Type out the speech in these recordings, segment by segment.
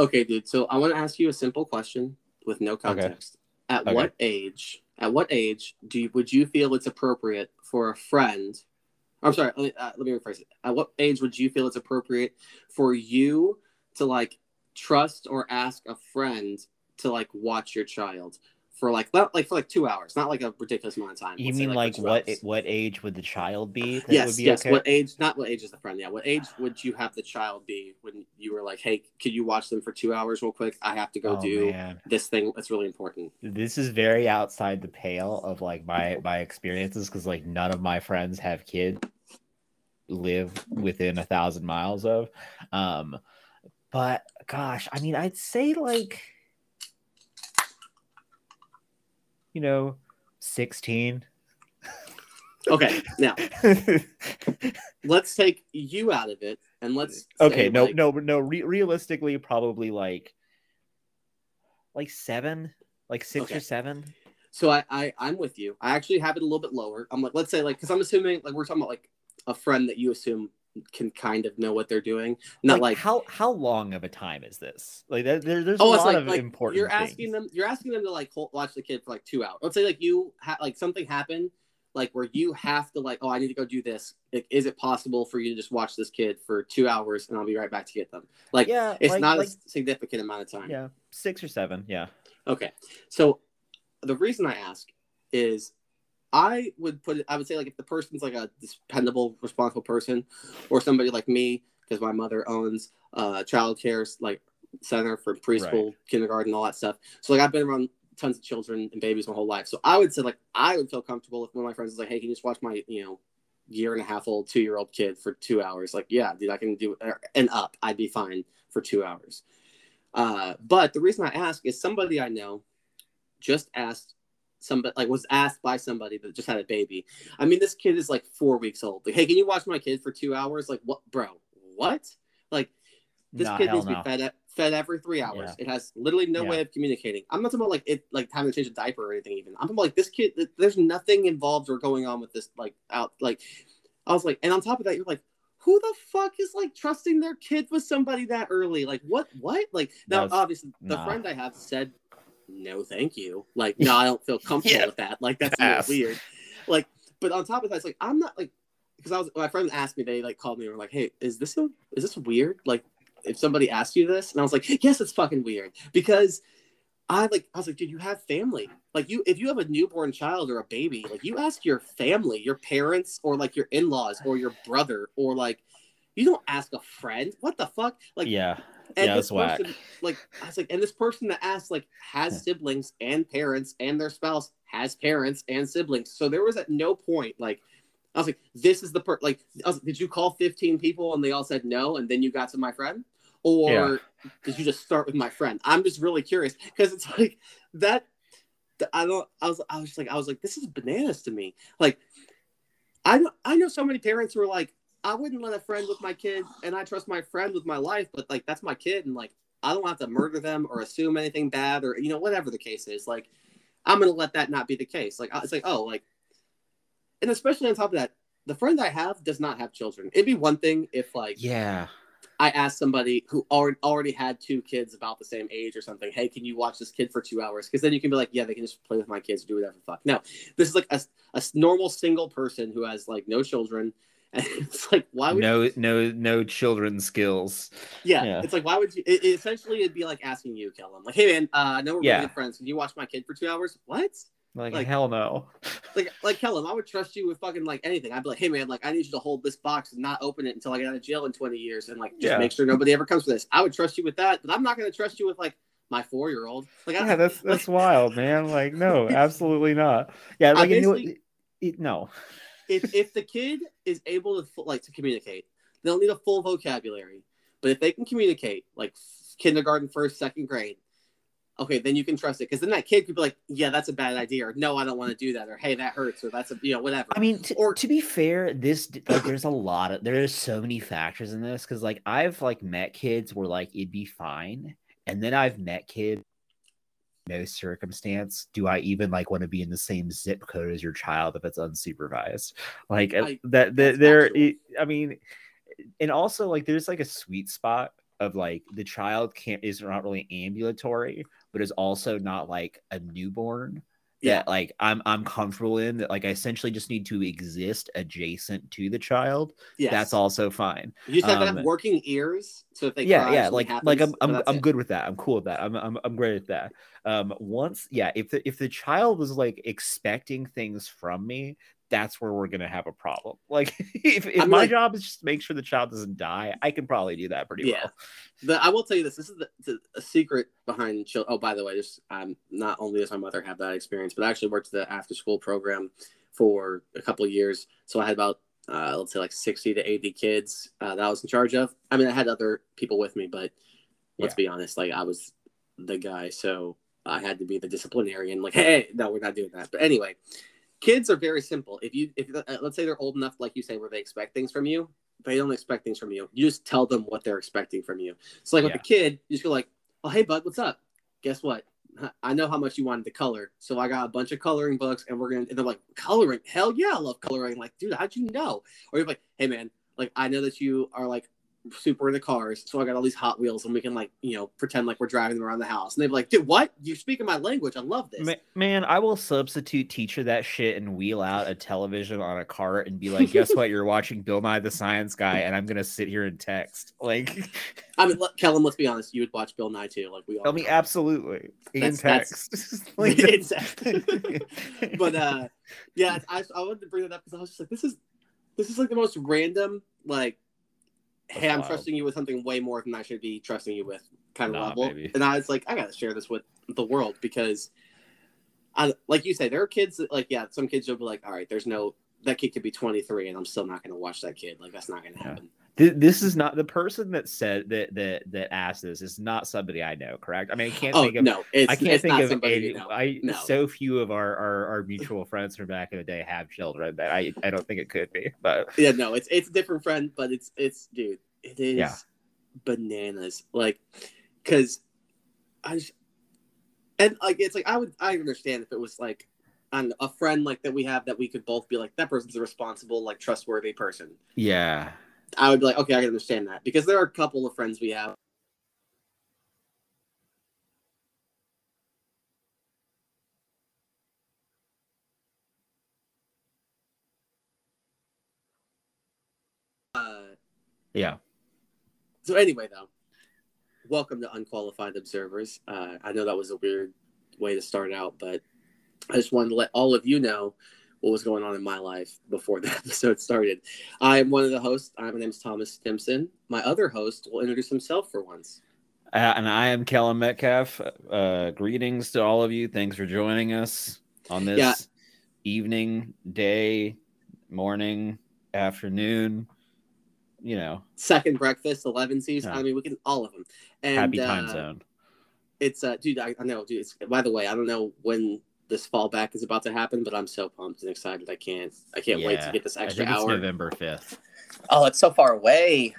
Okay, dude. So I want to ask you a simple question with no context. At Okay. what age? At what age do you, would you feel it's appropriate for a friend? I'm sorry. Let me, uh, let me rephrase it. At what age would you feel it's appropriate for you to like trust or ask a friend to like watch your child for like not like for like two hours, not like a ridiculous amount of time. You Let's say, mean for like two what hours. what age would the child be? That yes, would be yes. okay? What age? Not what age is the friend. Yeah. What age would you have the child be when you were like, "Hey, could you watch them for two hours real quick? I have to go Oh, do man. this thing that's really important." This is very outside the pale of like my my experiences because like none of my friends have kids live within a thousand miles of. Um, but gosh, I mean, I'd say like you know, sixteen. Okay, now let's take you out of it and let's. okay, no, like- no, no. Re- realistically, probably like like seven, like six Okay. or seven. So I, I, I'm with you. I actually have it a little bit lower. I'm like, let's say like, because I'm assuming like we're talking about like a friend that you assume can kind of know what they're doing, not like. how how long of a time is this? Like there, there- there's Oh, a lot like, of like important. you're asking things. them. You're asking them to like hold, watch the kid for like two hours. Let's say like you ha- like something happened, like where you have to like, oh, I need to go do this. Like, is it possible for you to just watch this kid for two hours and I'll be right back to get them? Like, yeah, it's like- not like, a significant amount of time. yeah, six or seven. Yeah. Okay. So the reason I ask is I would put it, I would say like if the person's like a dependable, responsible person or somebody like me, because my mother owns uh childcare like center for preschool, kindergarten, all that stuff. So like I've been around tons of children and babies my whole life. So I would say like I would feel comfortable if one of my friends was like, Hey, can you just watch my, you know, year and a half old, two year old kid for two hours? Like, yeah, dude, I can do and up. I'd be fine for two hours. Uh, but the reason I ask is somebody I know just asked somebody like was asked by somebody that just had a baby. I mean, this kid is like four weeks old. Like, hey, can you watch my kid for two hours? Like, what, bro? What? Like, this Nah, kid needs to no. be fed fed every three hours. Yeah. It has literally no Yeah. way of communicating. I'm not talking about like it like having to change a diaper or anything. Even I'm talking about like this kid. There's nothing involved or going on with this like out like. I was like, and on top of that, you're like, who the fuck is like trusting their kid with somebody that early? Like, what? What? Like, now That's- obviously the nah. friend I have said, no, thank you. Like, no, I don't feel comfortable Yeah. with that. Like, that's Pass. weird. Like, but on top of that, it's like I'm not like because I was my friend asked me. They like called me and were like, hey, is this a, is this weird? Like, if somebody asked you this, and I was like, yes, it's fucking weird because. I like I was like, dude, you have family. Like you if you have a newborn child or a baby, like you ask your family, your parents, or like your in-laws or your brother, or like you don't ask a friend. What the fuck? Like yeah. And Yeah, this that's whack. person, like I was like, and this person that asked like has siblings and parents, and their spouse has parents and siblings. So there was at no point like I was like, this is the per like I was like, did you call 15 people and they all said no, and then you got to my friend? Or Yeah. did you just start with my friend? I'm just really curious because it's like that I don't I was I was just like I was like, this is bananas to me. Like I I know so many parents who are like, I wouldn't let a friend with my kid, and I trust my friend with my life, but like that's my kid, and like I don't have to murder them or assume anything bad or you know whatever the case is. Like I'm gonna let that not be the case. Like it's like oh like, and especially on top of that, the friend I have does not have children. It'd be one thing if like Yeah. I asked somebody who already already had two kids about the same age or something, hey, can you watch this kid for two hours? Because then you can be like, yeah, they can just play with my kids, do whatever the fuck. No, this is like a, a normal single person who has like no children, and it's like, why would No, no, no children's skills. yeah, yeah. it's like why would you? It, it essentially, it'd be like asking you, Kelham, like, hey man, uh, I know we're Yeah. really good friends. Can you watch my kid for two hours? What? Like, Like- hell no. Like, like Kelham, I would trust you with fucking like anything. I'd be like, hey man, like I need you to hold this box and not open it until I get out of jail in twenty years, and like just Yeah. make sure nobody ever comes for this. I would trust you with that, but I'm not going to trust you with like my four year old. Like, I, Yeah, that's that's wild, man. Like, no, absolutely not. Yeah, I like you know, basically- it- no. If if the kid is able to like to communicate, they'll need a full vocabulary. But if they can communicate, like kindergarten, first, second grade, okay, then you can trust it. Because then that kid could be like, "Yeah, that's a bad idea," or "No, I don't want to do that," or "Hey, that hurts," or "That's a you know whatever." I mean, to, Or- to be fair, this like there's a lot of there's so many factors in this because like I've like met kids where like it'd be fine, and then I've met kids. No circumstance do I even like want to be in the same zip code as your child if it's unsupervised. Like I- that, that there. I mean, and also like there's like a sweet spot of like the child can't is not really ambulatory, but is also not like a newborn. Yeah. That like I'm I'm comfortable in that like I essentially just need to exist adjacent to the child. Yeah, That's also fine. You just have to um, have working ears, so if they yeah yeah like happens, like i'm i'm, I'm it. good with that i'm cool with that i'm i'm, I'm great at that um once yeah if the if the child was like expecting things from me that's where we're gonna have a problem like if, if my like- job is just to make sure the child doesn't die i can probably do that pretty Yeah. well The, I will tell you this. This is the, the, a secret behind children. Oh, by the way, just um, not only does my mother have that experience, but I actually worked the after school program for a couple of years. So I had about uh, let's say like sixty to eighty kids uh, that I was in charge of. I mean, I had other people with me, but let's Yeah. be honest, like I was the guy, so I had to be the disciplinarian. Like, hey, no, we're not doing that. But anyway, kids are very simple. If you, if uh, let's say they're old enough, like you say, where they expect things from you, they don't expect things from you. You just tell them what they're expecting from you. So like with Yeah. the kid, you just go like, "Oh, hey bud, what's up? Guess what? I know how much you wanted to color, so I got a bunch of coloring books, and we're gonna." And they're like, "Coloring? Hell yeah, I love coloring!" Like, dude, how'd you know? Or you're like, "Hey man, like I know that you are like super into cars, so I got all these Hot Wheels, and we can like you know pretend like we're driving them around the house." And they're like, "Dude, what? You speaking my language? I love this." Ma- man i will substitute teacher that shit and wheel out a television on a cart and be like guess what you're watching bill nye the science guy and i'm gonna sit here and text like I mean, let- Kelham, let's be honest, you would watch Bill Nye too, like we all. tell me absolutely in That's- that's- text Like, Exactly. but uh yeah i, I wanted to bring that up because i was just like this is this is like the most random like hey i'm wild. trusting you with something way more than i should be trusting you with kind of Nah, level baby. and i was like i gotta share this with the world because I, like you say there are kids that like yeah some kids will be like all right there's no that kid could be 23 and i'm still not gonna watch that kid like that's not gonna Yeah. happen Th- this is not the person that said that that that asked this is not somebody I know, correct? I mean, I can't oh think of no it's, I can't it's think not of somebody any. you know. I No. so few of our, our our mutual friends from back in the day have children that I I don't think it could be, but Yeah, no, it's it's a different friend, but it's it's dude, it is Yeah. bananas. Like, cause I just and like it's like I would I understand if it was like on a friend like that we have that we could both be like that person's a responsible like trustworthy person. yeah, I would be like okay, I can understand that because there are a couple of friends we have. Uh, yeah, So anyway, though, welcome to Unqualified Observers. Uh, I know that was a weird way to start out, but I just wanted to let all of you know what was going on in my life before the episode started. I am one of the hosts. Uh, My name is Thomas Stimson. My other host will introduce himself for once. uh, and I am Kelham Metcalf. Uh, greetings to all of you. Thanks for joining us on this Yeah. evening, day, morning, afternoon. You know, Second breakfast, elevenses. Yeah. I mean, we can all of them. And, happy time uh, zone. It's uh, dude. I, I know, dude. It's, by the way, I don't know when this fallback is about to happen, but I'm so pumped and excited. I can't. I can't wait to get this I extra think it's hour. November fifth. Oh, it's so far away.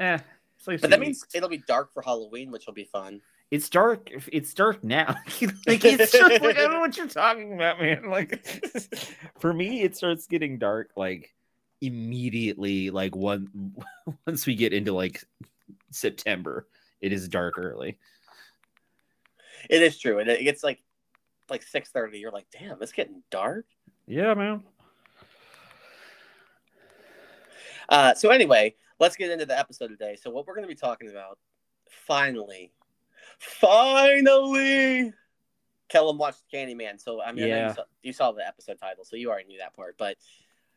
Eh, like But few that means it'll be dark for Halloween, which will be fun. it's dark. It's dark now. like it's just like I don't know what you're talking about, man. Like for me, it starts getting dark like immediately. Like one once we get into like September, it is dark early. It is true, and it gets like like six thirty. You're like, damn, it's getting dark. Yeah, man. Uh, so anyway, let's get into the episode today. So what we're going to be talking about, finally, finally, Kelham watched Candyman. So I mean, I you, saw, you saw the episode title, so you already knew that part. But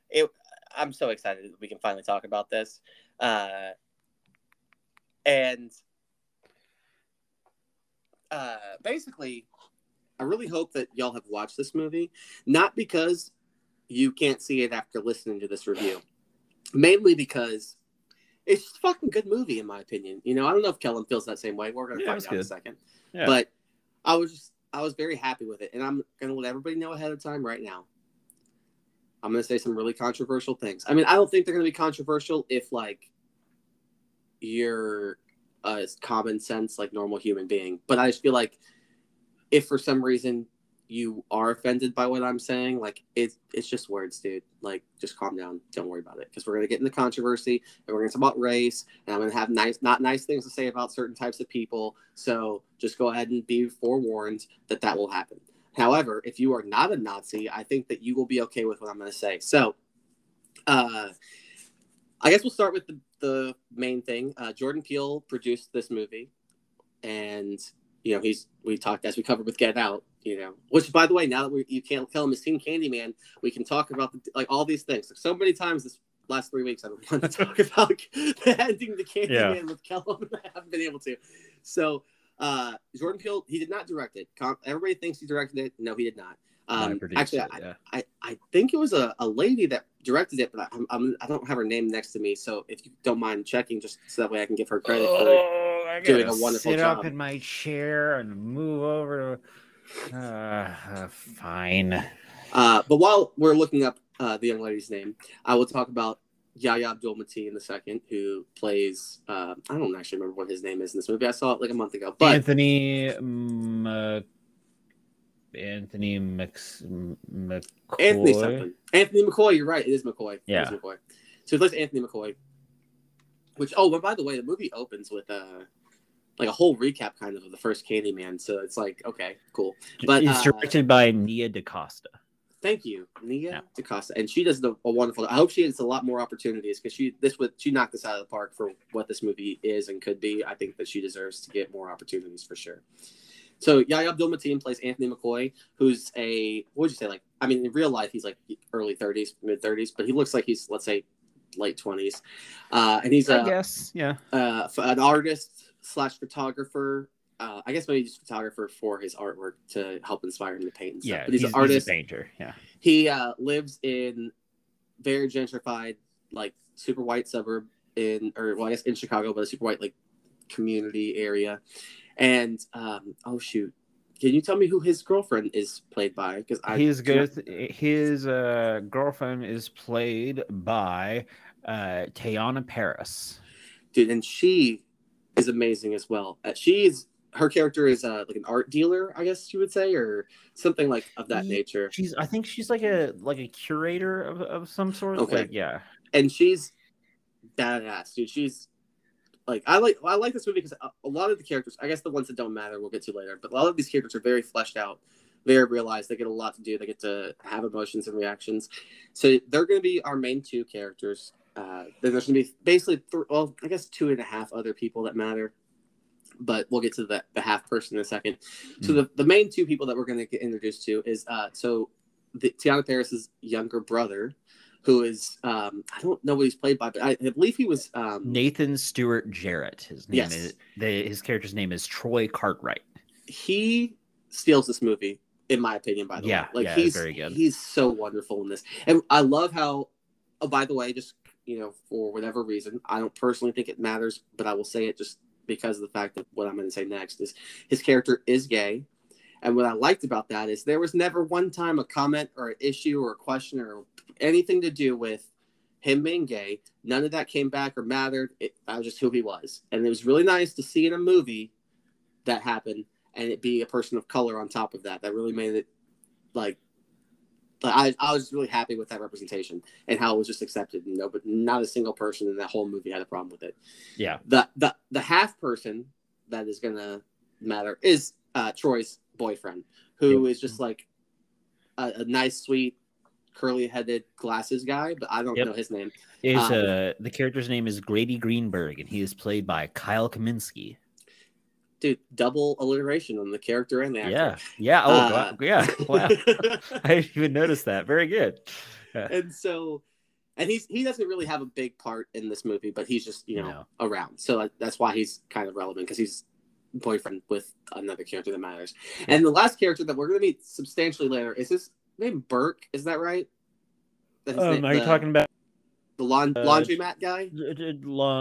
it, I'm so excited that we can finally talk about this. Uh, and uh, basically, I really hope that y'all have watched this movie, not because you can't see it after listening to this review, mainly because it's just a fucking good movie in my opinion. You know, I don't know if Kelham feels that same way. We're gonna Yeah, find out in a second. Yeah. But I was just I was very happy with it, and I'm gonna let everybody know ahead of time right now. I'm gonna say some really controversial things. I mean, I don't think they're gonna be controversial if like you're a common sense like normal human being, but I just feel like if for some reason you are offended by what I'm saying, like it's it's just words, dude. Like just calm down. Don't worry about it because we're gonna get into controversy and we're gonna talk about race and I'm gonna have nice not nice things to say about certain types of people. So just go ahead and be forewarned that that will happen. However, if you are not a Nazi, I think that you will be okay with what I'm gonna say. So, uh, I guess we'll start with the the main thing. Uh, Jordan Peele produced this movie, and you know he's we talked as we covered with Get Out you know. Which, by the way, now that we you can't tell him his seen Candyman, we can talk about the, like all these things. Like, so many times this last three weeks, I've wanted to talk about the ending the Candyman yeah. with Kelham, I haven't been able to. So, uh, Jordan Peele, he did not direct it. Everybody thinks he directed it. No, he did not. Um, actually, it, yeah. I, I, I, think it was a, a lady that directed it, but I, I'm, I do not have her name next to me. So if you don't mind checking, just so that way I can give her credit oh, for doing a wonderful sit job. up in my chair and move over to uh, uh, fine. Uh, but while we're looking up uh, the young lady's name, I will talk about Yahya Abdul Mateen in a second, who plays. Uh, I don't actually remember what his name is in this movie. I saw it like a month ago. But Anthony. Um, Anthony Mc, McCoy. Anthony something. Anthony McCoy. You're right. It is McCoy. Yeah. It is McCoy. So he plays Anthony McCoy. Which oh, but by the way, the movie opens with uh like a whole recap kind of of the first Candyman. So it's like, okay, cool. But it's uh, directed by Nia DaCosta. Thank you, Nia yeah. DaCosta, and she does a, a wonderful. I hope she gets a lot more opportunities because she this would she knocked this out of the park for what this movie is and could be. I think that she deserves to get more opportunities for sure. So Yahya Abdul Mateen plays Anthony McCoy, who's a what would you say like? I mean, in real life, he's like early thirties, mid thirties, but he looks like he's let's say late twenties, uh, and he's I guess yeah, uh, an artist slash photographer. Uh, I guess maybe just photographer for his artwork to help inspire him to paint. And stuff. Yeah, but he's, he's an artist, he's painter. Yeah, he uh, lives in very gentrified, like super white suburb in, or well, I guess in Chicago, but a super white like community area. And um, oh shoot, can you tell me who his girlfriend is played by? Because I he's good. His uh, girlfriend is played by uh, Teyonah Parris. Dude, and she is amazing as well. Uh, she's her character is uh, like an art dealer, I guess you would say, or something like of that nature. She's, I think she's like a like a curator of, of some sort. Okay, like, yeah, and she's badass, dude. She's like I like I like this movie because a, a lot of the characters, I guess the ones that don't matter, we'll get to later, but a lot of these characters are very fleshed out, very realized. They get a lot to do. They get to have emotions and reactions. So they're going to be our main two characters. Uh, then there's going to be basically, th- well, I guess two and a half other people that matter, but we'll get to the, the half person in a second. Mm-hmm. So hmm. the, the main two people that we're going to get introduced to is uh, so the, Teyonah Parris's younger brother, who is um, I don't know what he's played by, but I, I believe he was um, Nathan Stewart Jarrett. His name yes. is the, his character's name is Troy Cartwright. He steals this movie, in my opinion. By the yeah, way, like yeah, he's very good. He's so wonderful in this, and I love how. Oh, by the way, just you know, for whatever reason. I don't personally think it matters, but I will say it just because of the fact that what I'm going to say next is his character is gay. And what I liked about that is there was never one time a comment or an issue or a question or anything to do with him being gay. None of that came back or mattered. It, that was just who he was. And it was really nice to see in a movie that happen and it be a person of color on top of that. That really made it like I, I was really happy with that representation and how it was just accepted. You know, but not a single person in that whole movie had a problem with it. Yeah. The the the half person that is gonna matter is uh, Troy's boyfriend, who yep. is just like a, a, nice, sweet, curly-headed glasses guy, but I don't yep. know his name. Is um, uh the character's name is Grady Greenberg, and he is played by Kyle Kaminski dude, double alliteration on the character and the actor. Yeah, yeah, oh, uh, yeah. Wow, I didn't even notice that. Very good. Yeah. And so, and he's he doesn't really have a big part in this movie, but he's just you know no. around. So that's why he's kind of relevant because he's boyfriend with another character that matters. Yeah. And the last character that we're going to meet substantially later is his name Burke. Is that right? um, name, are you talking about the laun- uh, laundromat guy?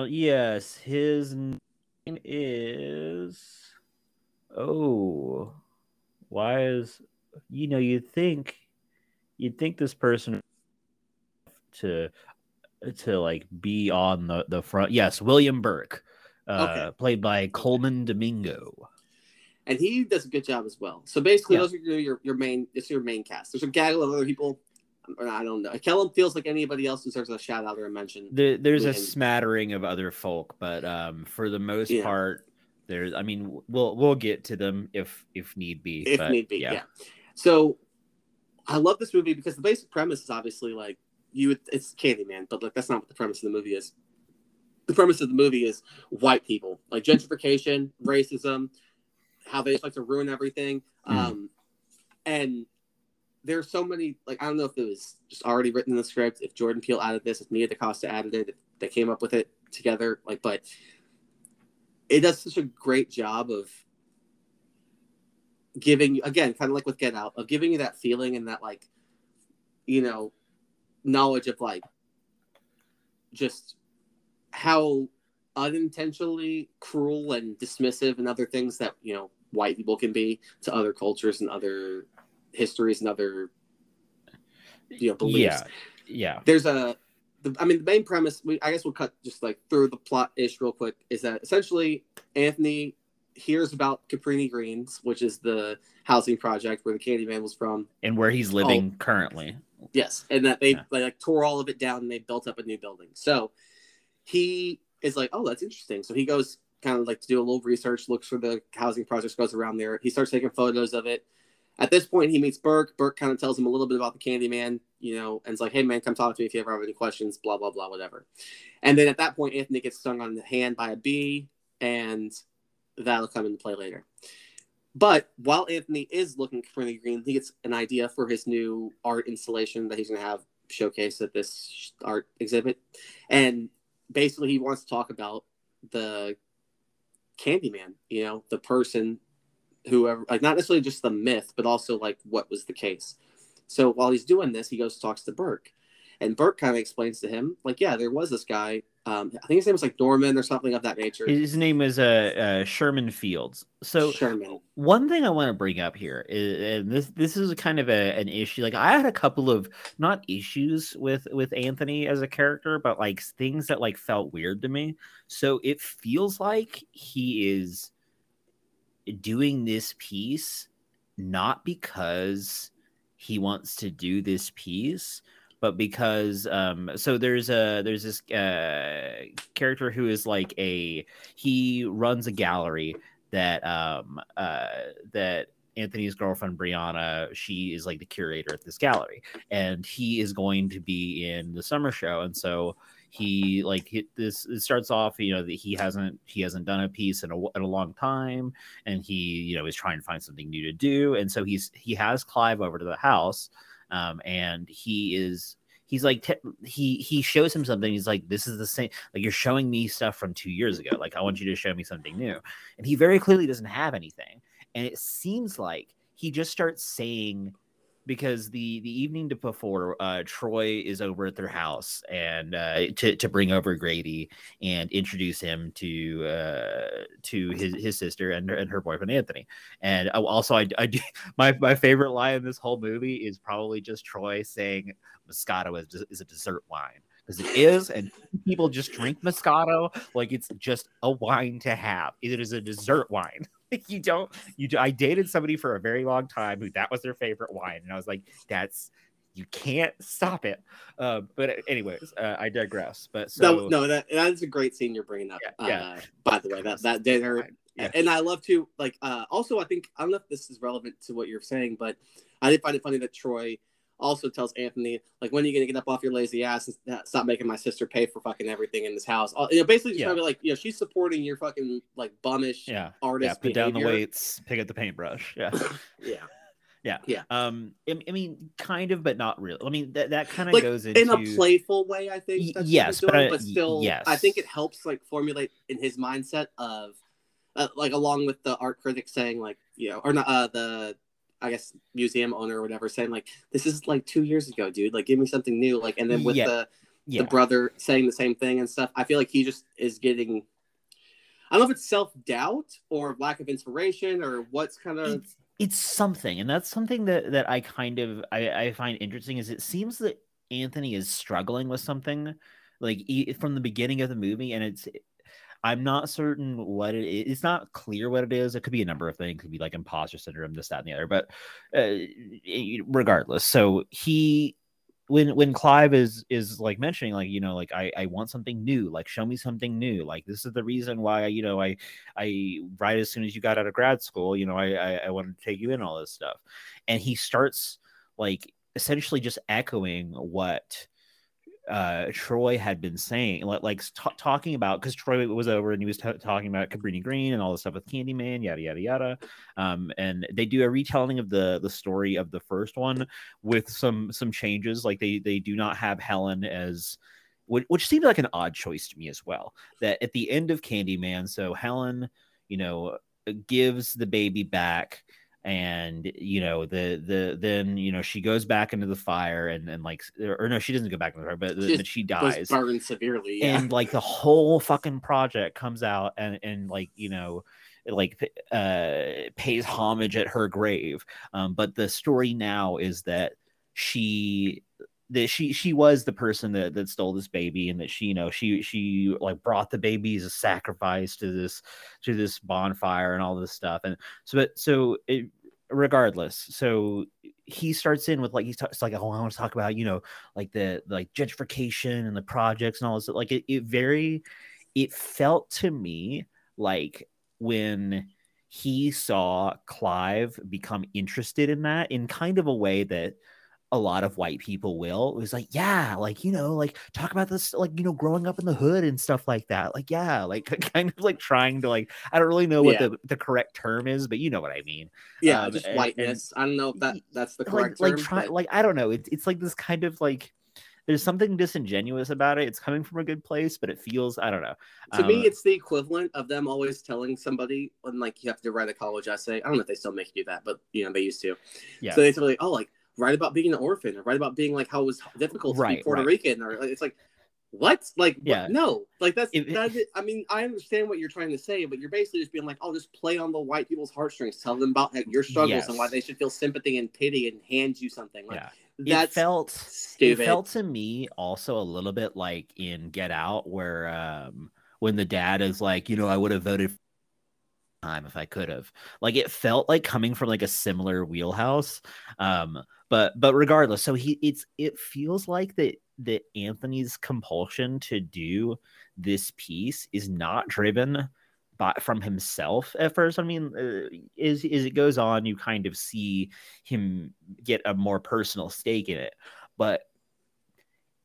yes, his is oh why is you know you'd think you'd think this person to to like be on the the front yes william burke uh okay. played by Colman Domingo and he does a good job as well. So basically, Yeah. those are your, your your main. It's your main cast. There's a gaggle of other people. I don't know. Kelham feels like anybody else deserves a shout out or a mention. There, there's a smattering of other folk, but um, for the most Yeah. part, there's. I mean, we'll we'll get to them if if need be. if but, need be. Yeah. So I love this movie because the basic premise is obviously like you. It's Candyman, but like that's not what the premise of the movie is. The premise of the movie is white people, like gentrification, racism, how they just like to ruin everything. Mhm. Um, and there's so many like I don't know if it was just already written in the script, if Jordan Peele added this, if Nia DaCosta added it, they came up with it together, like but it does such a great job of giving you again, kind of like with Get Out, of giving you that feeling and that like, you know, knowledge of like just how unintentionally cruel and dismissive and other things that you know white people can be to other cultures and other histories and other you know beliefs. Yeah, yeah. There's a, the, I mean, the main premise. We I guess we'll cut just like through the plot ish real quick. Is that essentially Anthony hears about Cabrini Greens, which is the housing project where the Candyman was from. And where he's living oh. currently. Yes, and that they Yeah. they, like tore all of it down and they built up a new building. So he is like, oh, that's interesting. So he goes kind of like to do a little research, looks for the housing projects, goes around there. He starts taking photos of it. At this point, he meets Burke. Burke kind of tells him a little bit about the Candyman, you know, and it's like, hey man, come talk to me if you ever have any questions, blah blah blah, whatever. And then at that point, Anthony gets stung on the hand by a bee, and that'll come into play later. But while Anthony is looking for the green, he gets an idea for his new art installation that he's going to have showcased at this art exhibit. And basically, he wants to talk about the Candyman, you know, the person, whoever, like not necessarily just the myth, but also like what was the case. So while he's doing this, he goes and talks to Burke. And Burke kind of explains to him, like, yeah, there was this guy. Um, I think his name was like Norman or something of that nature. His name is uh, uh Sherman Fields. So Sherman. one thing I want to bring up here is, and this this is kind of a, an issue. Like I had a couple of not issues with with Anthony as a character, but like things that like felt weird to me. So it feels like he is doing this piece not because he wants to do this piece but because um so there's a there's this uh character who is like a he runs a gallery that um uh that Anthony's girlfriend Brianna, she is like the curator at this gallery, and he is going to be in the summer show, and so he like hit this. It starts off, you know, that he hasn't he hasn't done a piece in a, in a long time, and he you know is trying to find something new to do, and so he's he has Clive over to the house, um, and he is he's like te- he he shows him something he's like this is the same like you're showing me stuff from two years ago like i want you to show me something new and he very clearly doesn't have anything and it seems like he just starts saying because the the evening before uh troy is over at their house and uh to, to bring over grady and introduce him to uh to his his sister and, and her boyfriend anthony and uh, also i, I do my, my favorite line in this whole movie is probably just troy saying moscato is, is a dessert wine because it is, and people just drink Moscato like it's just a wine to have. It is a dessert wine. you don't. You. do- I dated somebody for a very long time who that was their favorite wine, and I was like, that's. You can't stop it. Uh, but anyways, uh, I digress. But so no, no, that that is a great scene you're bringing up. Yeah, yeah. Uh, by the way, that that dinner, Yeah. and I love to like. Uh, also, I think I don't know if this is relevant to what you're saying, but I did find it funny that Troy also tells Anthony like, "When are you gonna get up off your lazy ass and stop making my sister pay for fucking everything in this house?" You know, basically just Yeah. trying to be like, you know, she's supporting your fucking like bummish yeah, artist. yeah. Put down the weights, pick up the paintbrush. Yeah. Yeah, yeah. Um, I, I mean, kind of, but not really. I mean, that that kind of Like, goes into in a playful way, I think. Y- That's yes, what but I- but still, yes. I think it helps like formulate in his mindset of, uh, like, along with the art critic saying like, you know, or not uh, the, I guess museum owner or whatever saying like, this is like two years ago, dude. Like, give me something new. Like, and then with Yeah, the yeah. the brother saying the same thing and stuff, I feel like he just is getting. I don't know if it's self doubt or lack of inspiration or what's kind of it's, it's something and that's something that that i kind of I, I find interesting is it seems that anthony is struggling with something like from the beginning of the movie and it's I'm not certain what it is. It's not clear what it is. It could be a number of things. It could be like imposter syndrome, this, that, and the other. But uh, regardless, so he when when Clive is is like mentioning like you know like I I want something new like show me something new like this is the reason why you know I I right as soon as you got out of grad school you know I I, I wanted to take you in all this stuff and he starts like essentially just echoing what uh, Troy had been saying, like, like t- talking about because Troy was over and he was t- talking about Cabrini Green and all the stuff with Candyman, yada yada yada. Um, and they do a retelling of the the story of the first one with some some changes. Like they they do not have Helen as which, which seemed like an odd choice to me as well. That at the end of Candyman, so Helen, you know, gives the baby back and you know the the then you know she goes back into the fire and and like or no she doesn't go back into the fire but she, she dies burned severely yeah. and like the whole fucking project comes out and and like you know like uh pays homage at her grave um but the story now is that she that she she was the person that that stole this baby and that she you know she she like brought the baby as a sacrifice to this to this bonfire and all this stuff and so but so it regardless. So he starts in with like he's t- like oh i want to talk about you know like the like gentrification and the projects and all this like it, it very it felt to me like when he saw clive become interested in that in kind of a way that a lot of white people will. It was like, yeah, like, you know, like talk about this, like, you know, growing up in the hood and stuff like that. Like, yeah, like kind of like trying to like, I don't really know what yeah. the, the correct term is, but you know what I mean. Yeah, um, just whiteness. And, I don't know if that that's the correct like, term. Like, try, but... like, I don't know. It's, it's like this kind of like, there's something disingenuous about it. It's coming from a good place, but it feels, I don't know. To um, me, it's the equivalent of them always telling somebody when like you have to write a college essay. I don't know if they still make you do that, but you know, they used to. Yeah. So they tell like, oh, like write about being an orphan or write about being like how it was difficult to right, be Puerto right. Rican or it's like what like yeah what? no like that's it, that i mean i understand what you're trying to say but you're basically just being like i'll just play on the white people's heartstrings tell them about your struggles yes. and why they should feel sympathy and pity and hand you something like yeah that felt stupid. it felt to me also a little bit like in get out where um when the dad is like you know i would have voted time if i could have like it felt like coming from like a similar wheelhouse um but but regardless so he it's it feels like that that anthony's compulsion to do this piece is not driven by from himself at first. I mean uh, as, as it goes on you kind of see him get a more personal stake in it but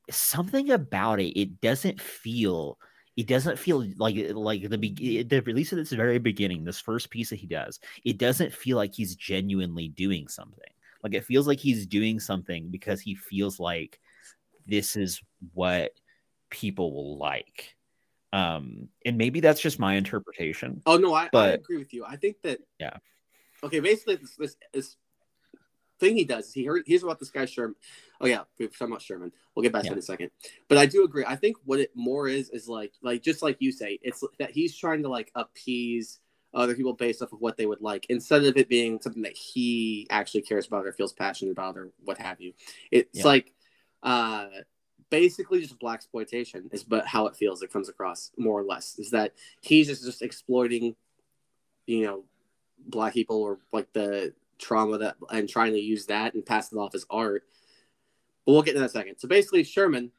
something about it it doesn't feel it doesn't feel like like the the release of this very beginning this first piece that he does it doesn't feel like he's genuinely doing something like it feels like he's doing something because he feels like this is what people will like. Um, and maybe that's just my interpretation. Oh no, I, but, I agree with you. I think that yeah. Okay, basically this this, this thing he does is he hears about this guy Sherman. Oh yeah, we're talking about Sherman. We'll get back yeah. to it in a second. But I do agree. I think what it more is is like like just like you say, it's that he's trying to like appease other people based off of what they would like instead of it being something that he actually cares about or feels passionate about or what have you. It's yeah. like uh basically just black exploitation is but how it feels it comes across more or less is that he's just just exploiting you know black people or like the trauma that and trying to use that and pass it off as art. But we'll get to that second. So basically sherman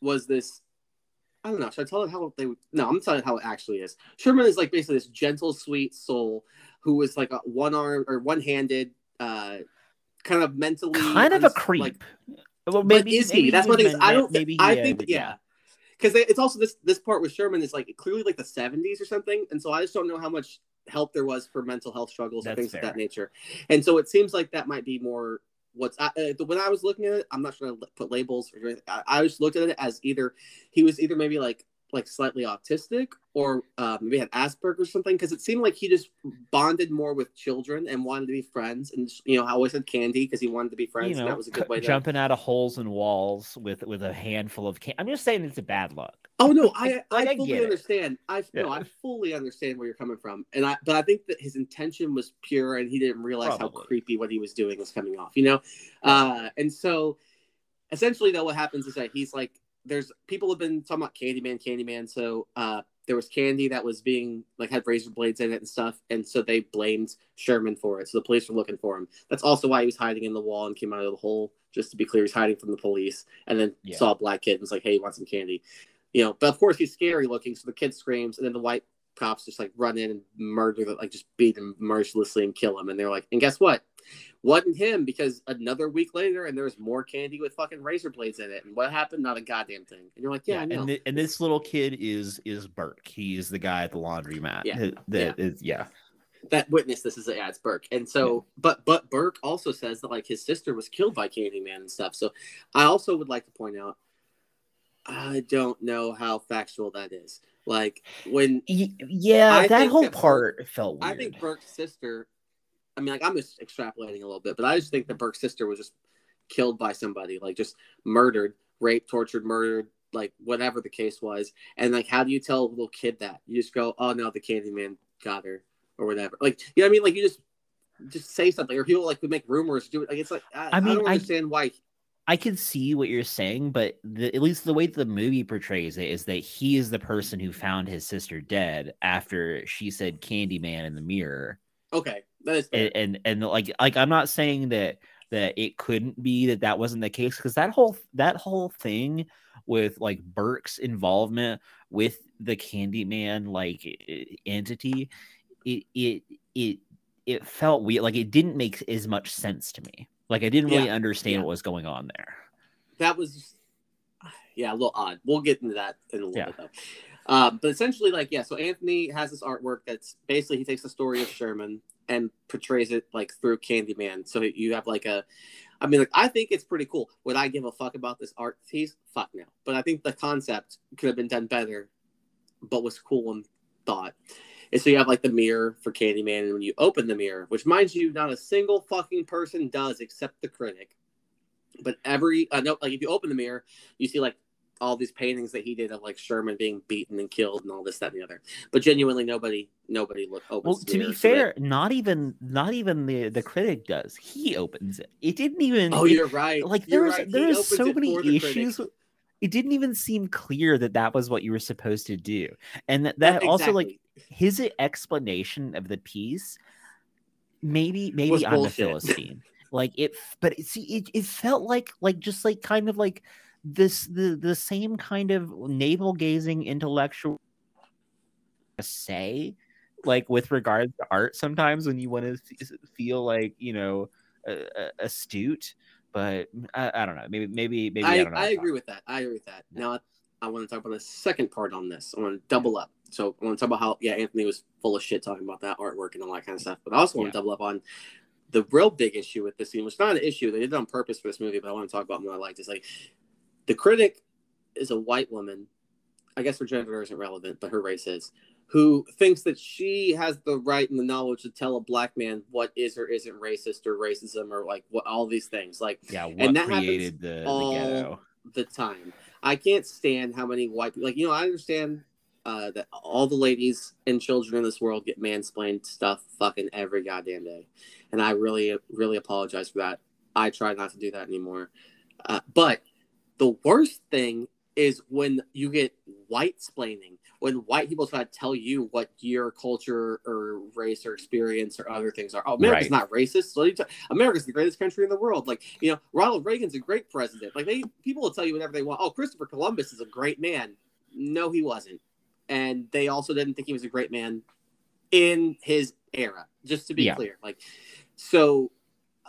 was this I don't know. Should I tell it how they? No, I'm telling how it actually is. Sherman is like basically this gentle, sweet soul who is like a one arm or one handed, uh, kind of mentally kind of a creep. Like, well, maybe is he? That's what I don't. Maybe I think yeah. Because yeah. it's also this this part with Sherman is like clearly like the 70s or something, and so I just don't know how much help there was for mental health struggles That's and things fair. of that nature. And so it seems like that might be more what's uh, when I was looking at it, I'm not sure to put labels. Or, I, I just looked at it as either he was either maybe like like slightly autistic or uh, maybe had Asperger's or something because it seemed like he just bonded more with children and wanted to be friends and you know I always said candy because he wanted to be friends you know, and that was a good way to... jumping out of holes and walls with with a handful of candy. I'm just saying it's a bad luck. Oh no, I like, I, fully understand. I yeah. no, I fully understand where you're coming from, and I but I think that his intention was pure and he didn't realize Probably. how creepy what he was doing was coming off. You know, uh, and so essentially though what happens is that he's like there's people have been talking about Candyman, Candyman. So uh, there was candy that was being like had razor blades in it and stuff, and so they blamed Sherman for it. So the police were looking for him. That's also why he was hiding in the wall and came out of the hole. Just to be clear, he's hiding from the police, and then Yeah. saw a black kid and was like, "Hey, you want some candy?" You know, but of course he's scary looking, so the kid screams, and then the white cops just like run in and murder, the, like just beat him mercilessly and kill him. And they're like, and guess what? Wasn't him because another week later, and there was more candy with fucking razor blades in it. And what happened? Not a goddamn thing. And you're like, yeah, I know. and, thi- and this little kid is is Burke. He's the guy at the laundromat. Yeah. That- that is- yeah. that witnessed this is yeah, it's Burke. And so, but but Burke also says that like his sister was killed by Candyman and stuff. So I also would like to point out, I don't know how factual that is. Like when yeah, I that whole that part felt weird. I think Burke's sister, I mean, like I'm just extrapolating a little bit, but I just think that Burke's sister was just killed by somebody, like just murdered, raped, tortured, murdered, like whatever the case was. And like, how do you tell a little kid that? You just go, oh no, the Candyman got her or whatever. Like, you know what I mean? Like you just just say something, or people like would make rumors, do it. Like it's like I, I mean, I don't I- understand why. I can see what you're saying, but the, at least the way the movie portrays it is that he is the person who found his sister dead after she said Candyman in the mirror. Okay, that is and, and and like like I'm not saying that that it couldn't be that that wasn't the case because that whole that whole thing with like Burke's involvement with the Candyman like entity, it it it it felt weird. Like it didn't make as much sense to me. Like I didn't really Yeah, understand yeah. what was going on there. that was yeah a little odd. We'll get into that in a little Yeah. bit though. Um, but essentially like yeah so anthony has this artwork that's basically he takes the story of sherman and portrays it like through candyman. So you have like a i mean like i think it's pretty cool. Would i give a fuck about this art piece? Fuck no. But i think the concept could have been done better but was cool and thought and so you have like the mirror for Candyman, and when you open the mirror, which mind you, not a single fucking person does except the critic. But every uh, no, like if you open the mirror, you see like all these paintings that he did of like Sherman being beaten and killed and all this, that, and the other. But genuinely, nobody, nobody look opens. Well, to be mirror, so fair, not even not even the the critic does. He opens it. It didn't even. oh, it- you're right. like You're there's right. there's so many for the critic. issues with- it didn't even seem clear that that was what you were supposed to do and that, that also like exactly. His explanation of the piece maybe maybe i'm the bullshit. philistine like it but it, see it, it felt like like just like kind of like this the the same kind of navel gazing intellectual say like with regards to art sometimes when you want to feel like you know uh, astute but I, I don't know maybe maybe maybe i, I, I agree with that. I agree with that. Now I want to talk about the second part on this. I want to double up. So I want to talk about how yeah Anthony was full of shit talking about that artwork and all that kind of stuff. But I also want Yeah. to double up on the real big issue with this scene, which is not an issue. They did it on purpose for this movie, but I want to talk about more. I liked is like the critic is a white woman. I guess her gender isn't relevant, but her race is. Who thinks that she has the right and the knowledge to tell a black man what is or isn't racist or racism or like what all these things. Like yeah and that happens the, the all ghetto the time. I can't stand how many white like you know I understand uh, that all the ladies and children in this world get mansplained stuff fucking every goddamn day, and I really really apologize for that. I try not to do that anymore. Uh, but the worst thing is when you get white splaining when white people try to tell you what your culture or race or experience or other things are. Oh, America's Right. not racist. So t- America's the greatest country in the world. Like, you know, Ronald Reagan's a great president. Like, they people will tell you whatever they want. Oh, Christopher Columbus is a great man. No, he wasn't. And they also didn't think he was a great man in his era. Just to be Yeah. clear, like, so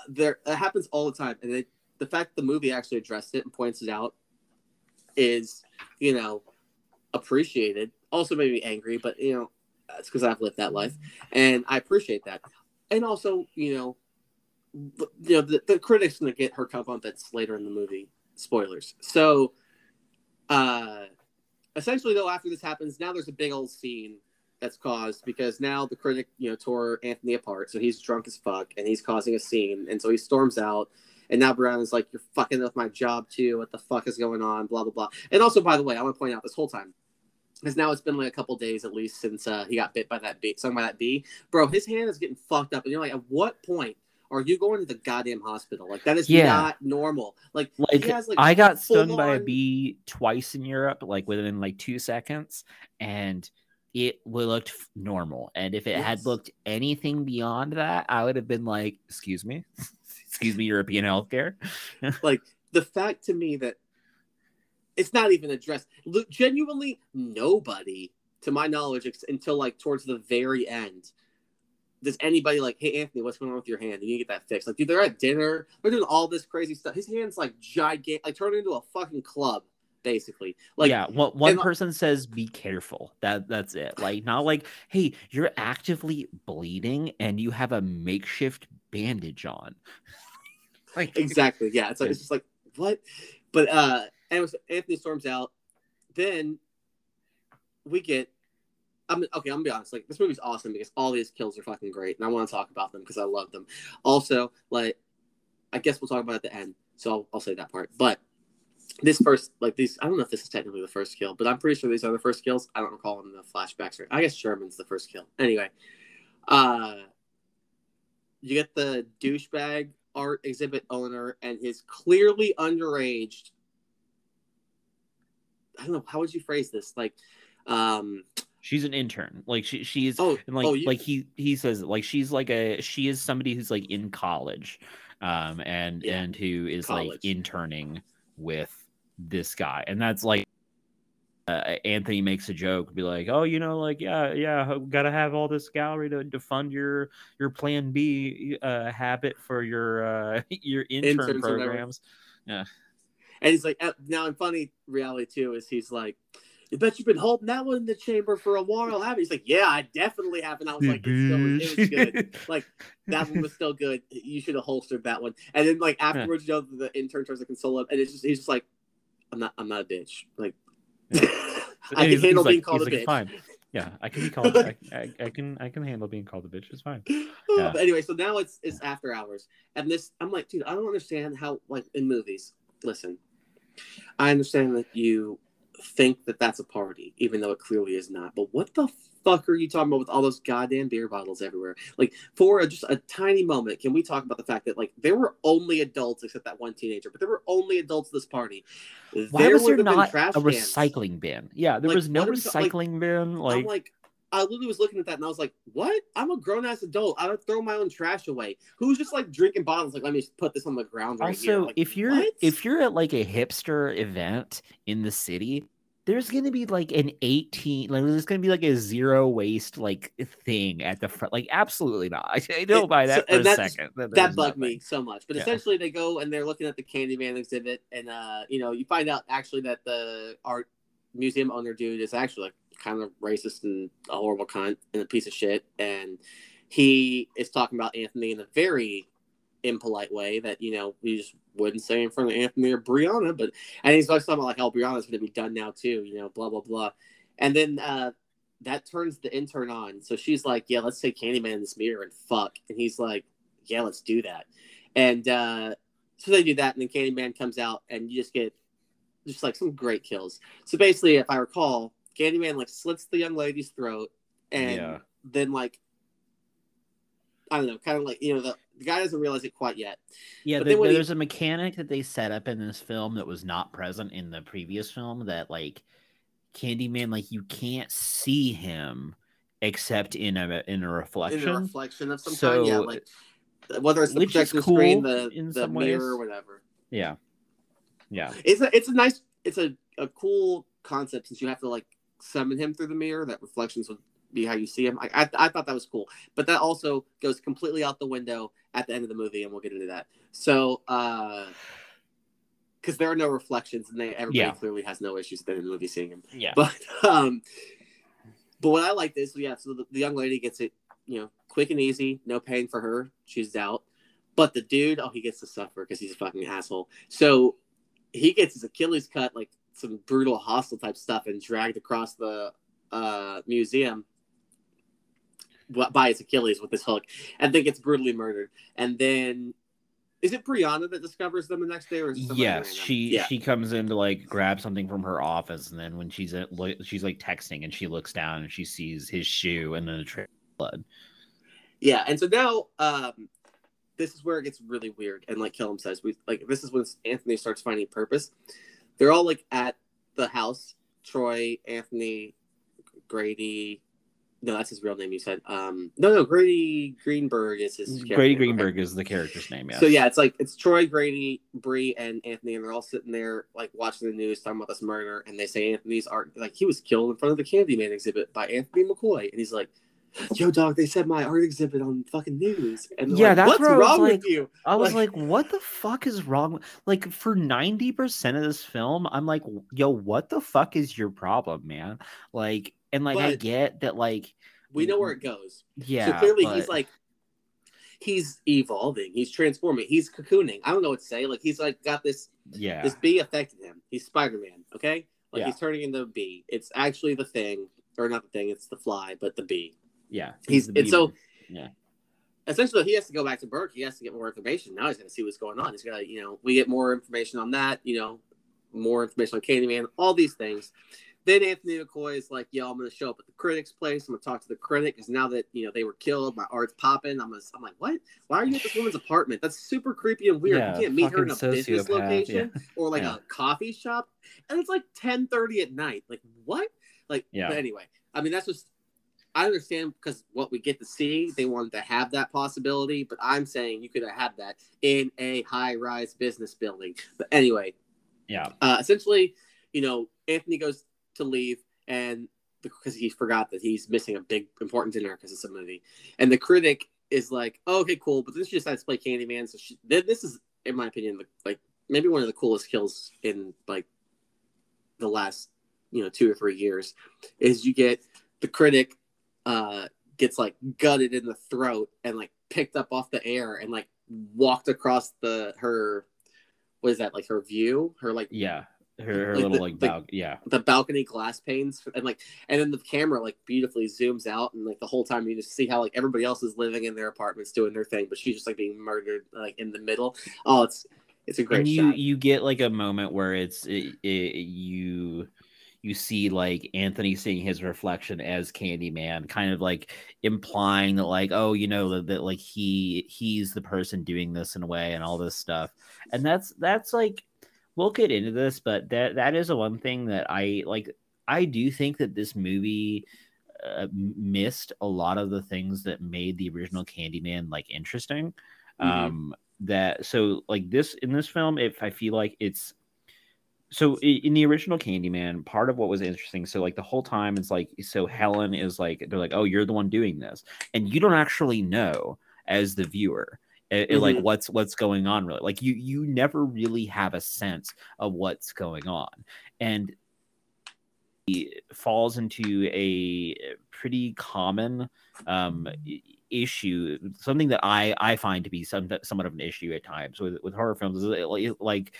there that happens all the time. And it, the fact the movie actually addressed it and points it out is, you know, appreciated. Also made me angry, but you know, that's because I've lived that life, and I appreciate that. And also, you know, you know, the, the critics gonna get her comeuppance later in the movie. Spoilers. So, uh, essentially, though, after this happens, now there's a big old scene that's caused because now the critic, you know, tore Anthony apart. So he's drunk as fuck, and he's causing a scene, and so he storms out. And now Brown is like, "You're fucking with my job too. What the fuck is going on?" Blah blah blah. And also, by the way, I want to point out this whole time, because now it's been like a couple days at least since uh, he got bit by that bee, stung by that bee. Bro, his hand is getting fucked up, and you're like, at what point are you going to the goddamn hospital? Like that is Yeah. not normal. Like, like, he has like I got stung by a bee twice in Europe, like within like two seconds, and it looked normal, and if it had looked anything beyond that, I would have been like, "Excuse me, excuse me, European healthcare." like the fact to me that it's not even addressed. Lo- genuinely nobody to my knowledge ex- until like towards the very end does anybody like hey anthony what's going on with your hand? You need to get that fixed. Like dude they're at dinner they're doing all this crazy stuff. His hand's like gigantic like turned into a fucking club basically. Like yeah, one, one and- person says, "Be careful." That that's it. Like not like, "Hey, you're actively bleeding and you have a makeshift bandage on." like exactly yeah. It's like it's just like what? But uh anyways anthony storms out then we get I'm okay. I'm gonna be honest. Like this movie's awesome because all these kills are fucking great, and I want to talk about them because I love them. Also, like I guess we'll talk about at the end, so I'll, I'll say that part. But this first, like these, I don't know if this is technically the first kill, but I'm pretty sure these are the first kills. I don't recall in the flashbacks. Or, I guess Sherman's the first kill. Anyway, uh, you get the douchebag art exhibit owner and his clearly underaged. I don't know how would you phrase this, like. um she's an intern. Like she she's Oh, and like oh, you- like he he says like she's like a she is somebody who's like in college um and Yeah, and who is like interning with this guy and that's like uh, Anthony makes a joke, be like, "Oh, you know, like, yeah, yeah, got to have all this gallery to, to fund your your Plan B uh, habit for your uh, your intern Interns or whatever. Programs." And he's like, uh, now in funny reality too is he's like, I bet you've been holding that one in the chamber for a while, haven't you? He's like, yeah, I definitely have. And I was like, it's still, it was good. Like that one was still good. You should have holstered that one. And then like afterwards, you know, the intern tries to console him, and it's just he's just like, I'm not, I'm not a bitch. Like, I can he's- handle he's like- being called a like, bitch. Fine. Yeah, I can be called. I, I, I can I can handle being called a bitch. It's fine. Yeah. But anyway, so now it's it's after hours, and this I'm like, dude, I don't understand how like in movies. Listen, I understand that you think that that's a party, even though it clearly is not. But what the fuck are you talking about with all those goddamn beer bottles everywhere? Like for a, just a tiny moment, can we talk about the fact that like there were only adults except that one teenager, but there were only adults at this party. Why was there not a recycling bin? Yeah, there Like, was no what are we ta- like- recycling bin. Like, I'm like, I literally was looking at that and I was like, what? I'm a grown ass adult. I would throw my own trash away. Who's just like drinking bottles? Like, let me just put this on the ground right here. also, Like, if you're what? if you're at like a hipster event in the city, there's gonna be like an 18, like there's gonna be like a zero waste like thing at the front. Like, absolutely not. I, I know It- by so- that for a second. that there's bugged me so much. But Yeah. essentially, they go and they're looking at the Candyman exhibit, and uh, you know, you find out actually that the art museum owner dude is actually like kind of racist and a horrible cunt and a piece of shit, and he is talking about Anthony in a very impolite way that you know we just wouldn't say in front of Anthony or Brianna, but and he's always talking about like how Brianna's going to be done now too, you know, blah blah blah, and then uh, that turns the intern on. So she's like, "Yeah, let's take Candyman in this mirror and fuck," and he's like, "Yeah, let's do that," and uh, so they do that, and then Candyman comes out, and you just get just like some great kills. So basically, if I recall, Candyman like slits the young lady's throat, and Yeah. then like I don't know, kind of like you know the, the guy doesn't realize it quite yet. Yeah, But there- then when he- there's a mechanic that they set up in this film that was not present in the previous film that like Candyman, like you can't see him except in a in a In reflection. a reflection of some kind, yeah, like whether it's the Which is projection screen, the in the some mirror, or ways. whatever. Yeah. Yeah. It's a it's a nice it's a, a cool concept since you have to like summon him through the mirror. That reflections would be how you see him. I, I I thought that was cool, but that also goes completely out the window at the end of the movie, and we'll get into that. So, uh, because there are no reflections, and they everybody Yeah. clearly has no issues at the end of the movie seeing him. Yeah. But um, but what I like is yeah. So the, the young lady gets it, you know, quick and easy, no pain for her. She's out. But the dude, oh, he gets to suffer because he's a fucking asshole. So he gets his Achilles cut, like some brutal Hostel type stuff, and dragged across the uh, museum by his Achilles with this hook, and then gets brutally murdered. And then is it Brianna that discovers them the next day, or is Yes, she yeah. she comes in to like grab something from her office, and then when she's at, lo- she's like texting, and she looks down and she sees his shoe and then a trail of blood. Yeah, and so now um, this is where it gets really weird. And like Kelham says, we like this is when Anthony starts finding purpose. They're all like at the house. Troy, Anthony, Grady. No, that's his real name. You said. Um, no, no, Grady Greenberg is his. character Grady name. Greenberg is the character's name. Yeah. So yeah, it's like it's Troy, Grady, Bree, and Anthony, and they're all sitting there like watching the news, talking about this murder, and they say Anthony's art like he was killed in front of the Candyman exhibit by Anthony McCoy, and he's like, "Yo, dog, they said my art exhibit on fucking news." And Yeah, like, that's what's where I was wrong like- with you? I was Like- like, what the fuck is wrong? Like, for 90% of this film, I'm like, yo, what the fuck is your problem, man? Like, and like, I get that, like, We know where it goes. yeah. so clearly, he's like. He's evolving. He's transforming. He's cocooning. I don't know what to say. Like he's like got this yeah. this bee affected him. He's Spider Man. Okay, like Yeah. he's turning into a bee. It's actually the thing, or not the thing. It's the fly, but the bee. Yeah. He's the and so yeah. essentially he has to go back to Burke. He has to get more information. Now he's going to see what's going on. He's got to, you know, we get more information on that. You know, more information on Candyman. All these things. Then Anthony McCoy is like, "Yo, I'm going to show up at the critic's place. I'm going to talk to the critic because now that you know they were killed, my art's popping. I'm gonna, I'm like, what? Why are you at this woman's apartment? That's super creepy and weird. Yeah, you can't meet her in a fucking business sociopath, location or like Yeah. a coffee shop, and it's like 10:30 at night. Like what? Like, Yeah. But anyway, I mean, that's just I understand because what we get to see, they wanted to have that possibility, but I'm saying you could have had that in a high rise business building. But anyway, Yeah. uh, essentially, you know, Anthony goes to leave and because he forgot that he's missing a big important dinner because it's a movie, and the critic is like, oh, "Okay, cool," but then she decides to play Candyman. So she, this is, in my opinion, like maybe one of the coolest kills in like the last you know two or three years. Is you get the critic uh gets like gutted in the throat and like picked up off the air and like walked across the her what is that like her view her like Yeah. Her, her Like little the- like, like- bal- yeah. the balcony glass panes and like and then the camera like beautifully zooms out and like the whole time you just see how like everybody else is living in their apartments doing their thing but she's just like being murdered like in the middle oh it's it's a great and you shot you get like a moment where it's it, it, you you see like Anthony seeing his reflection as Candyman, kind of like implying that like oh you know that, that like he he's the person doing this in a way and all this stuff, and that's that's like we'll get into this, but that that is the one thing that I like. I do think that this movie uh, missed a lot of the things that made the original Candyman like interesting. Mhm. Um, that so like this in this film, if I feel like it's so in the original Candyman, part of what was interesting, so like the whole time it's like so Helen is like they're like, oh, you're the one doing this, and you don't actually know as the viewer. eh, eh, like Mhm. what's what's going on really like you you never really have a sense of what's going on and he falls into a pretty common um issue something that i i find to be some, somewhat of an issue at times with with horror films is it, like, it, like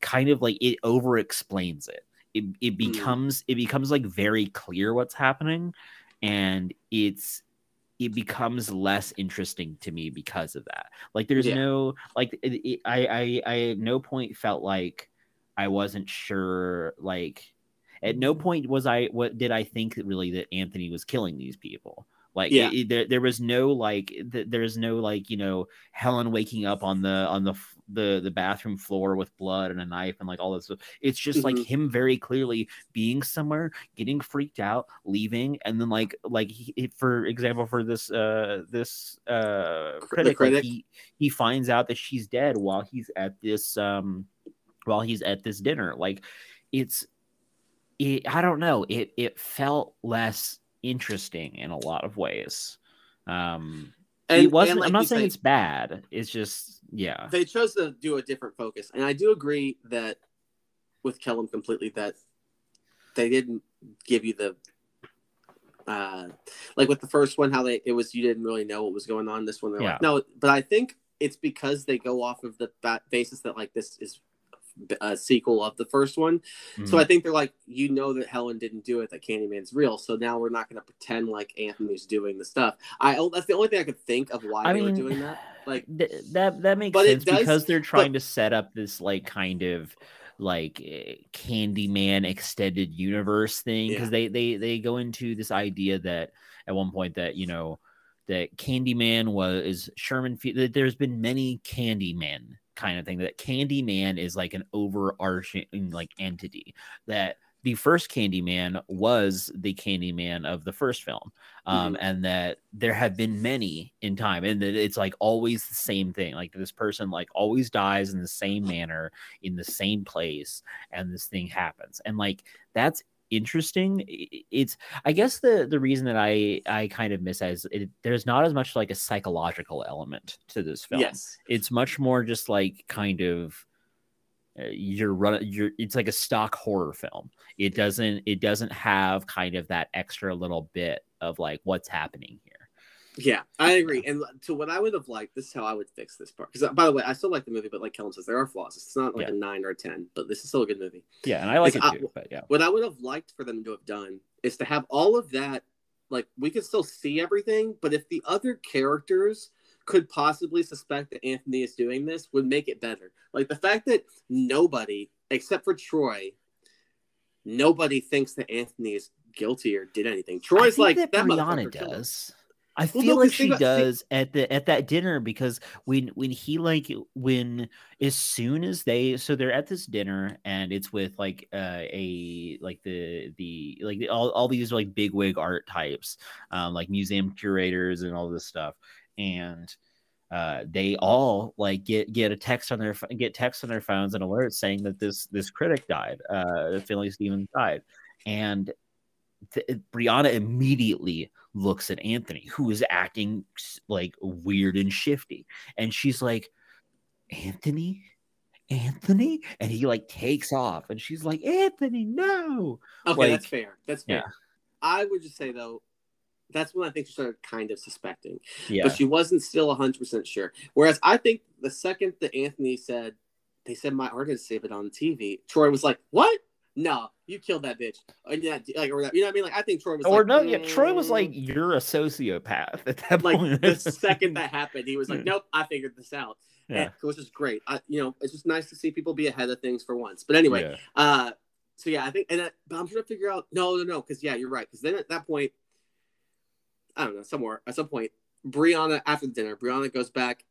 kind of like it over explains it it, it Mm. becomes it becomes like very clear what's happening and it's it becomes less interesting to me because of that like there's Yeah. no like it, it, I, I i at no point felt like i wasn't sure like at no point was i what did i think really that anthony was killing these people like Yeah. it- there, there was no like th- there's no like you know helen waking up on the on the the the bathroom floor with blood and a knife and like all this stuff. it's just like Mhm. him very clearly being somewhere getting freaked out leaving and then like like he, for example for this uh this uh The critic, like, he he finds out that she's dead while he's at this um while he's at this dinner like it's it i don't know it it felt less interesting in a lot of ways um it wasn't like i'm not saying say, it's bad it's just yeah they chose to do a different focus and i do agree that with Kelham completely that they didn't give you the uh like with the first one how they it was you didn't really know what was going on this one they're Yeah. like no but i think it's because they go off of the basis that like this is a sequel of the first one. Mm. so i think they're like you know that helen didn't do it that candyman's real. So now we're not going to pretend like anthony's doing the stuff. I oh, that's the only thing i could think of why I they mean, were doing that. Like th- that that makes But sense does- because they're trying to set up this like kind of like eh, Candyman extended universe thing. Because they they they go into this idea that at one point that you know that Candyman was Sherman. There's been many Candymen kind of thing. That Candyman is like an overarching like entity that the first Candyman was the Candyman of the first film, um, Mhm. and that there have been many in time, and that it's like always the same thing. Like this person like always dies in the same manner in the same place, and this thing happens, and like that's interesting. It's I guess the the reason that I I kind of miss as it, there's not as much like a psychological element to this film Yes. it's much more just like kind of uh, you're running you're it's like a stock horror film it doesn't it doesn't have kind of that extra little bit of like what's happening Yeah, I agree. And to what I would have liked, this is how I would fix this part. Because uh, by the way, I still like the movie, but like Kelham says, there are flaws. It's not like Yeah. a nine or a ten, but this is still a good movie. yeah and i like it I- too but yeah What I would have liked for them to have done is to have all of that. Like we could still see everything, but if the other characters could possibly suspect that Anthony is doing this, would make it better. Like the fact that nobody except for Troy, nobody thinks that Anthony is guilty or did anything. Troy's like that that Brianna does. I Well, feel no, like she does at the at that dinner because when when he like when as soon as they so they're at this dinner and it's with like uh, a like the the like the, all all these like big wig art types um like museum curators and all this stuff. And uh they all like get get a text on their get text on their phones and alerts saying that this this critic died uh Finley Stevens died. And th- Brianna immediately looks at Anthony, who is acting like weird and shifty, and she's like, "Anthony, Anthony," and he like takes off, and she's like, "Anthony, no!" Okay, Like, that's fair. That's fair. yeah. I would just say though, that's when I think she started kind of suspecting, Yeah, but she wasn't still hundred percent sure. Whereas I think the second that Anthony said, "They said my artist save it on TV," Troy was like, "What? No, you killed that bitch." And that, like or, you know what I mean? Like I think Troy was or like, no, yeah. Troy was "Mm." like, "You're a sociopath." At that like point, the second that happened, he was like, "Nope, I figured this out." yeah, And- which is great. I, you know, it's just nice to see people be ahead of things for once. But anyway, yeah. uh, so yeah, I think, and I, but I'm trying to figure out. No, no, no, because yeah, you're right. Because then at that point, I don't know, somewhere at some point, Brianna after dinner, Brianna goes back,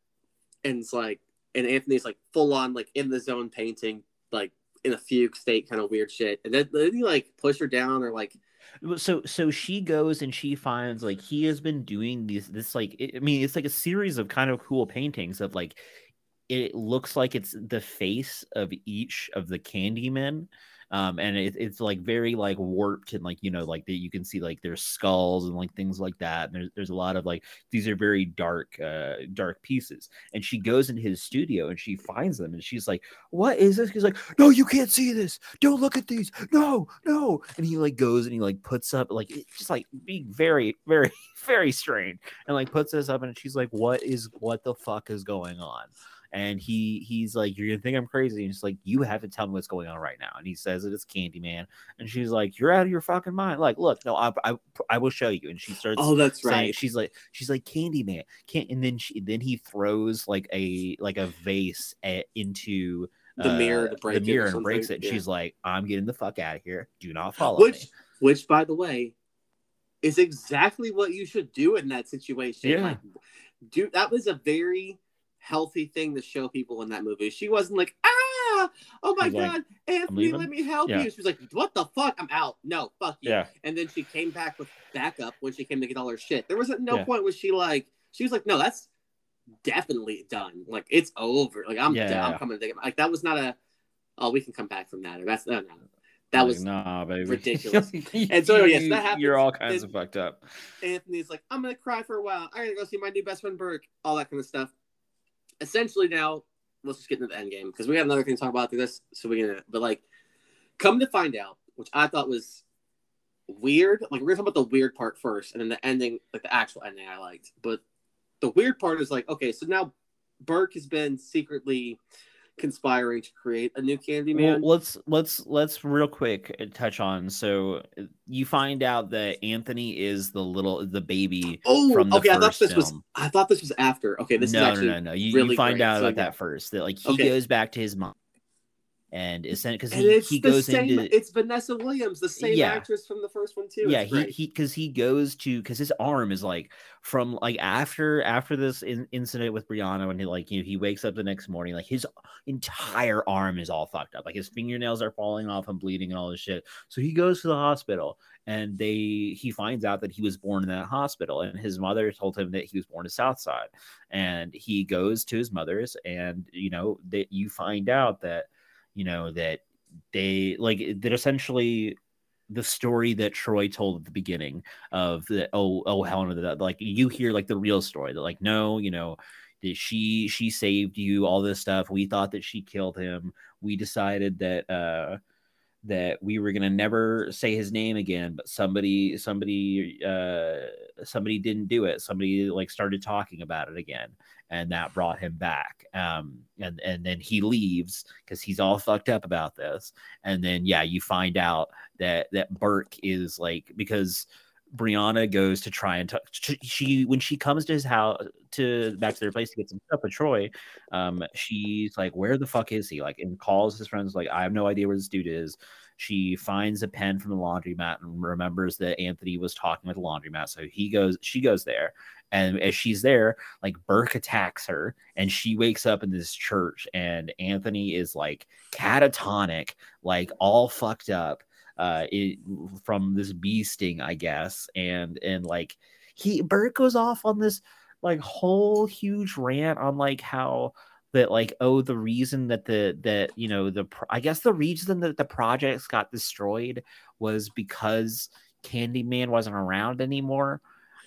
and it's like, and Anthony's like full on like in the zone painting, like in a fugue state, kind of weird shit. And then, then he like push her down or like, so so she goes and she finds like he has been doing these this like i I mean it's like a series of kind of cool paintings of like it looks like it's the face of each of the Candymen um and it, it's like very like warped and like you know like that you can see like their skulls and like things like that and there's, there's a lot of like these are very dark uh dark pieces. And she goes into his studio and she finds them and she's like what is this? He's like no you can't see this. Don't look at these. No no. And he like goes and he like puts up like it's just like being very very very strange and like puts this up and she's like what is what the fuck is going on and he he's like you're gonna think i'm crazy. And she's like you have to tell me what's going on right now. And he says that it's candyman. And she's like you're out of your fucking mind. Like look no i i, I will show you. And she starts oh, that's saying right. she's like she's like Candyman. Can't and then she then he throws like a like a vase at, into The mirror to uh, break the or mirror and breaks it. Yeah. she's like i'm getting the fuck out of here. Do not follow Which, me. which by the way, is exactly what you should do in that situation. Yeah. Like, dude, that was a very healthy thing to show people in that movie. She wasn't like, ah, oh my She's like, god, Anthony, let me help Yeah. you. She was like, what the fuck? I'm out. No, fuck you. yeah And then she came back with backup when she came to get all her shit. There was at no Yeah. point was she like, she was like, no, that's definitely done. Like it's over. Like I'm, Yeah, I'm coming to take it. Like that was not a, oh, we can come back from that. Or that's no, no. That Like, was nah baby ridiculous. And so, yes, that happens. you're all kinds of fucked up Anthony's like, I'm gonna cry for a while. I gotta go see my new best friend Burke, all that kind of stuff. Essentially, now let's just get into the end game because we have another thing to talk about after this. So we're gonna, but like, come to find out, which I thought was weird. Like, we're gonna talk about the weird part first, and then the ending, like the actual ending, I liked. But the weird part is like, okay, so now Burke has been secretly conspiring to create a new well, Candyman. let's let's let's real quick touch on so you find out that anthony is the little the baby oh, from the okay. I thought this was. film. I thought this was after. Okay, this no, is actually no, no, no. You, really you find great. out So, about yeah. that first. That like he Okay. goes back to his mom, and it's because he, it's he the goes same. into It's Vanessa Williams, the same Yeah. actress from the first one too. yeah It's he great. he because he goes to because his arm is like from like after after this in, incident with brianna when he like you know he wakes up the next morning like his entire arm is all fucked up like his fingernails are falling off and bleeding and all this shit so he goes to the hospital and they he finds out that he was born in that hospital and his mother told him that he was born to southside and he goes to his mother's and you know that you find out that you know that they like that essentially the story that Troy told at the beginning of the oh oh Helena that like you hear like the real story that like no you know she she saved you all this stuff. We thought that she killed him. We decided that uh that we were gonna never say his name again but somebody somebody uh somebody didn't do it. Somebody like started talking about it again and that brought him back. Um and and then he leaves because he's all fucked up about this. And then yeah you find out that that burke is like because brianna goes to try and t- she when she comes to his house to back to their place to get some stuff with troy um she's like where the fuck is he? Like and calls his friends like i have no idea where this dude is. She finds a pen from the laundromat and remembers that anthony was talking with the laundromat so he goes she goes there and as she's there like burke attacks her and she wakes up in this church and anthony is like catatonic like all fucked up uh it, from this bee sting i guess and and like he burke goes off on this like whole huge rant on like how that like oh the reason that the that you know the pro- i guess the reason that the projects got destroyed was because candyman wasn't around anymore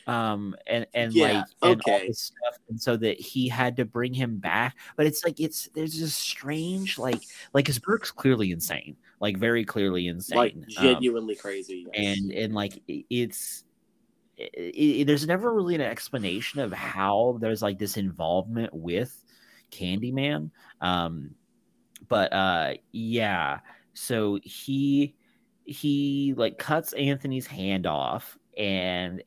um and and Yeah, like and all okay. this stuff and so that he had to bring him back but it's like it's there's this strange like like his burke's clearly insane like very clearly insane like Um, genuinely crazy. yes. and and like it's i i there's never really an explanation of how there's like this involvement with Candyman. Um, but uh, yeah, so he he like cuts Anthony's hand off and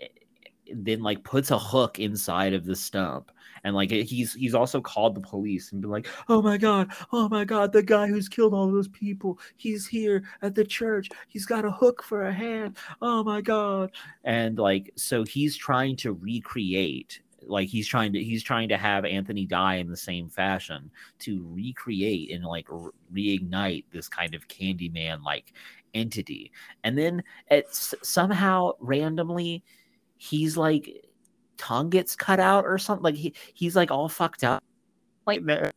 then like puts a hook inside of the stump and like he's he's also called the police and been like oh my god oh my god the guy who's killed all those people he's here at the church. He's got a hook for a hand. Oh my god. And like so he's trying to recreate like he's trying to he's trying to have anthony die in the same fashion to recreate and like re- reignite this kind of candyman like entity. And then it's somehow randomly he's like tongue gets cut out or something like he he's like all fucked up like they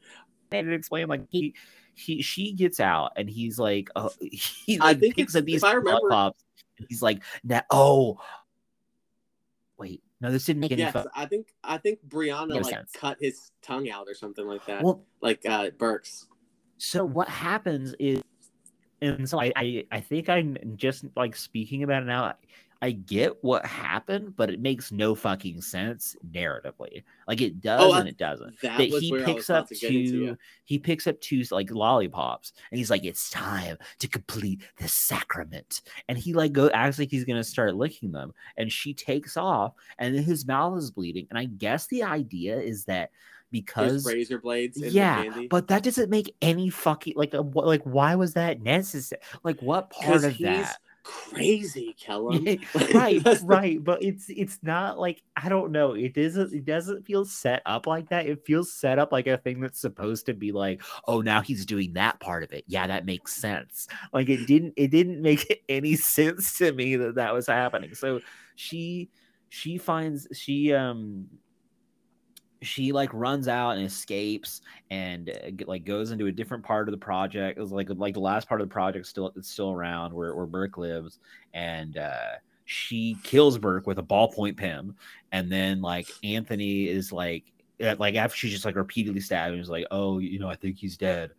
didn't explain like he he she gets out and he's like uh, he I think picks it's- up these I remember- lollipops and he's like now oh wait no this didn't make any yes, fun I think I think Brianna No like sense. cut his tongue out or something like that. well like uh Burks. so what happens is and so I, I i think i'm just like speaking about it now i get what happened but it makes no fucking sense narratively like it does Oh, and it doesn't That, that he where I was picks up into. two yeah. he picks up two like lollipops and he's like it's time to complete the sacrament and he like go acts like he's gonna start licking them and she takes off and then his mouth is bleeding and i guess the idea is that There's because razor blades. In yeah, the candy. but that doesn't make any fucking like uh, like why was that necessary? Like what part of that? Crazy, Kelham. right, right, but it's it's not like I don't know. It doesn't it doesn't feel set up like that. It feels set up like a thing that's supposed to be like, oh, now he's doing that part of it. Yeah, that makes sense. Like it didn't it didn't make any sense to me that that was happening. So she she finds she um she like runs out and escapes and uh, like goes into a different part of the project. It was like like the last part of the project still it's still around where where Burke lives, and uh, she kills Burke with a ballpoint pen, and then like Anthony is like uh, like after she's just like repeatedly stabbed, and he's like, oh, you know, I think he's dead,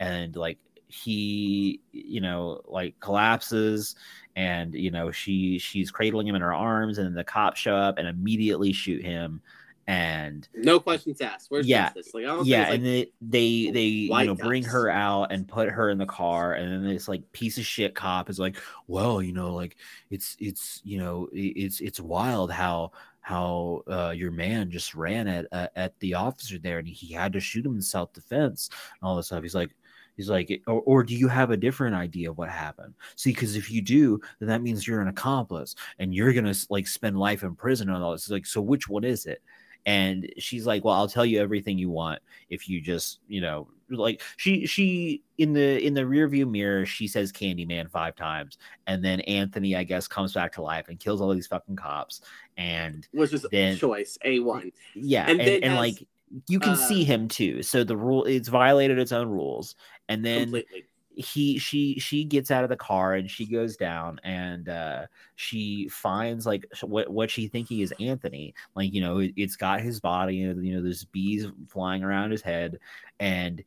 and like he you know like collapses and you know she she's cradling him in her arms and the cops show up and immediately shoot him and no questions asked. Where's Yeah, justice? Like I don't yeah, think and they they they you know bring her out and put her in the car, and then this like piece of shit cop is like, well, you know, like it's it's you know it's it's wild how how uh, your man just ran at uh, at the officer there, and he had to shoot him in self defense and all this stuff. He's like, He's like, or, or do you have a different idea of what happened? See, because if you do, then that means you're an accomplice and you're gonna like spend life in prison and all this. It's like, so which one is it? And she's like, well, I'll tell you everything you want if you just, you know, like she she in the in the rear view mirror she says Candyman five times, and then Anthony I guess comes back to life and kills all these fucking cops, and which is then- choice a one. yeah, And and, then and, has, like you can uh, see him too. So the rule it's violated its own rules, and then Completely. He she she gets out of the car and she goes down and uh she finds like what what she thinking is anthony like you know it, it's got his body and you know there's bees flying around his head and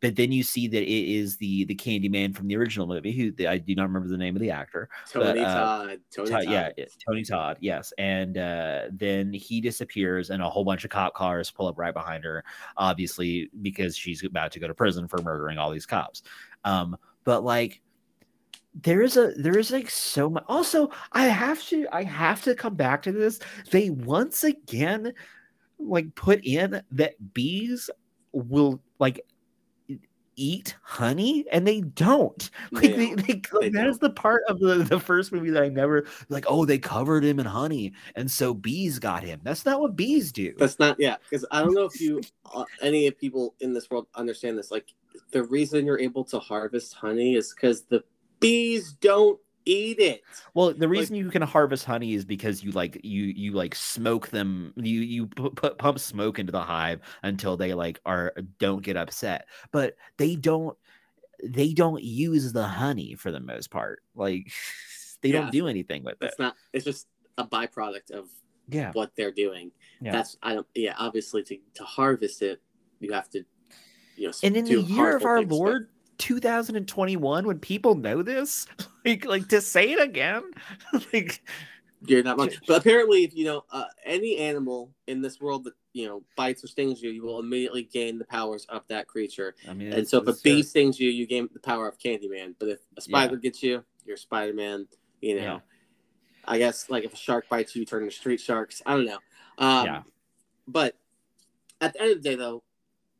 but then you see that it is the the Candyman from the original movie who I do not remember the name of the actor Tony uh, Todd. Tony Todd. yeah, Tony Todd, yes. And uh, then he disappears, and a whole bunch of cop cars pull up right behind her, obviously because she's about to go to prison for murdering all these cops. Um, but like, there is a there is like so much. Also, I have to I have to come back to this. They once again like put in that bees will like eat honey and they don't like They they, they, They that is the part of the, the first movie that i never like oh they covered him in honey and so bees got him that's not what bees do That's not yeah, because I don't know if you uh, any of people in this world understand this. Like the reason you're able to harvest honey is because the bees don't eat it. well the reason you can harvest honey is because you like you you like smoke them you you put, put pump smoke into the hive until they like are don't get upset but they don't they don't use the honey for the most part like they Yeah. don't do anything with it It's not. It's just a byproduct of yeah what they're doing. Yeah. That's I don't. Yeah, obviously to to harvest it, you have to. Know, and in the year of our things, but- lord 2021 when people know this like like to say it again like You're not much. But apparently, if you know uh, any animal in this world that you know bites or stings you, you will immediately gain the powers of that creature. i mean And so, if a it's- bee stings you, you gain the power of Candyman. But if a spider gets you, you're Spider Man. You know, Yeah. I guess like if a shark bites you, you turn into street sharks. I don't know. Um, Yeah. But at the end of the day, though,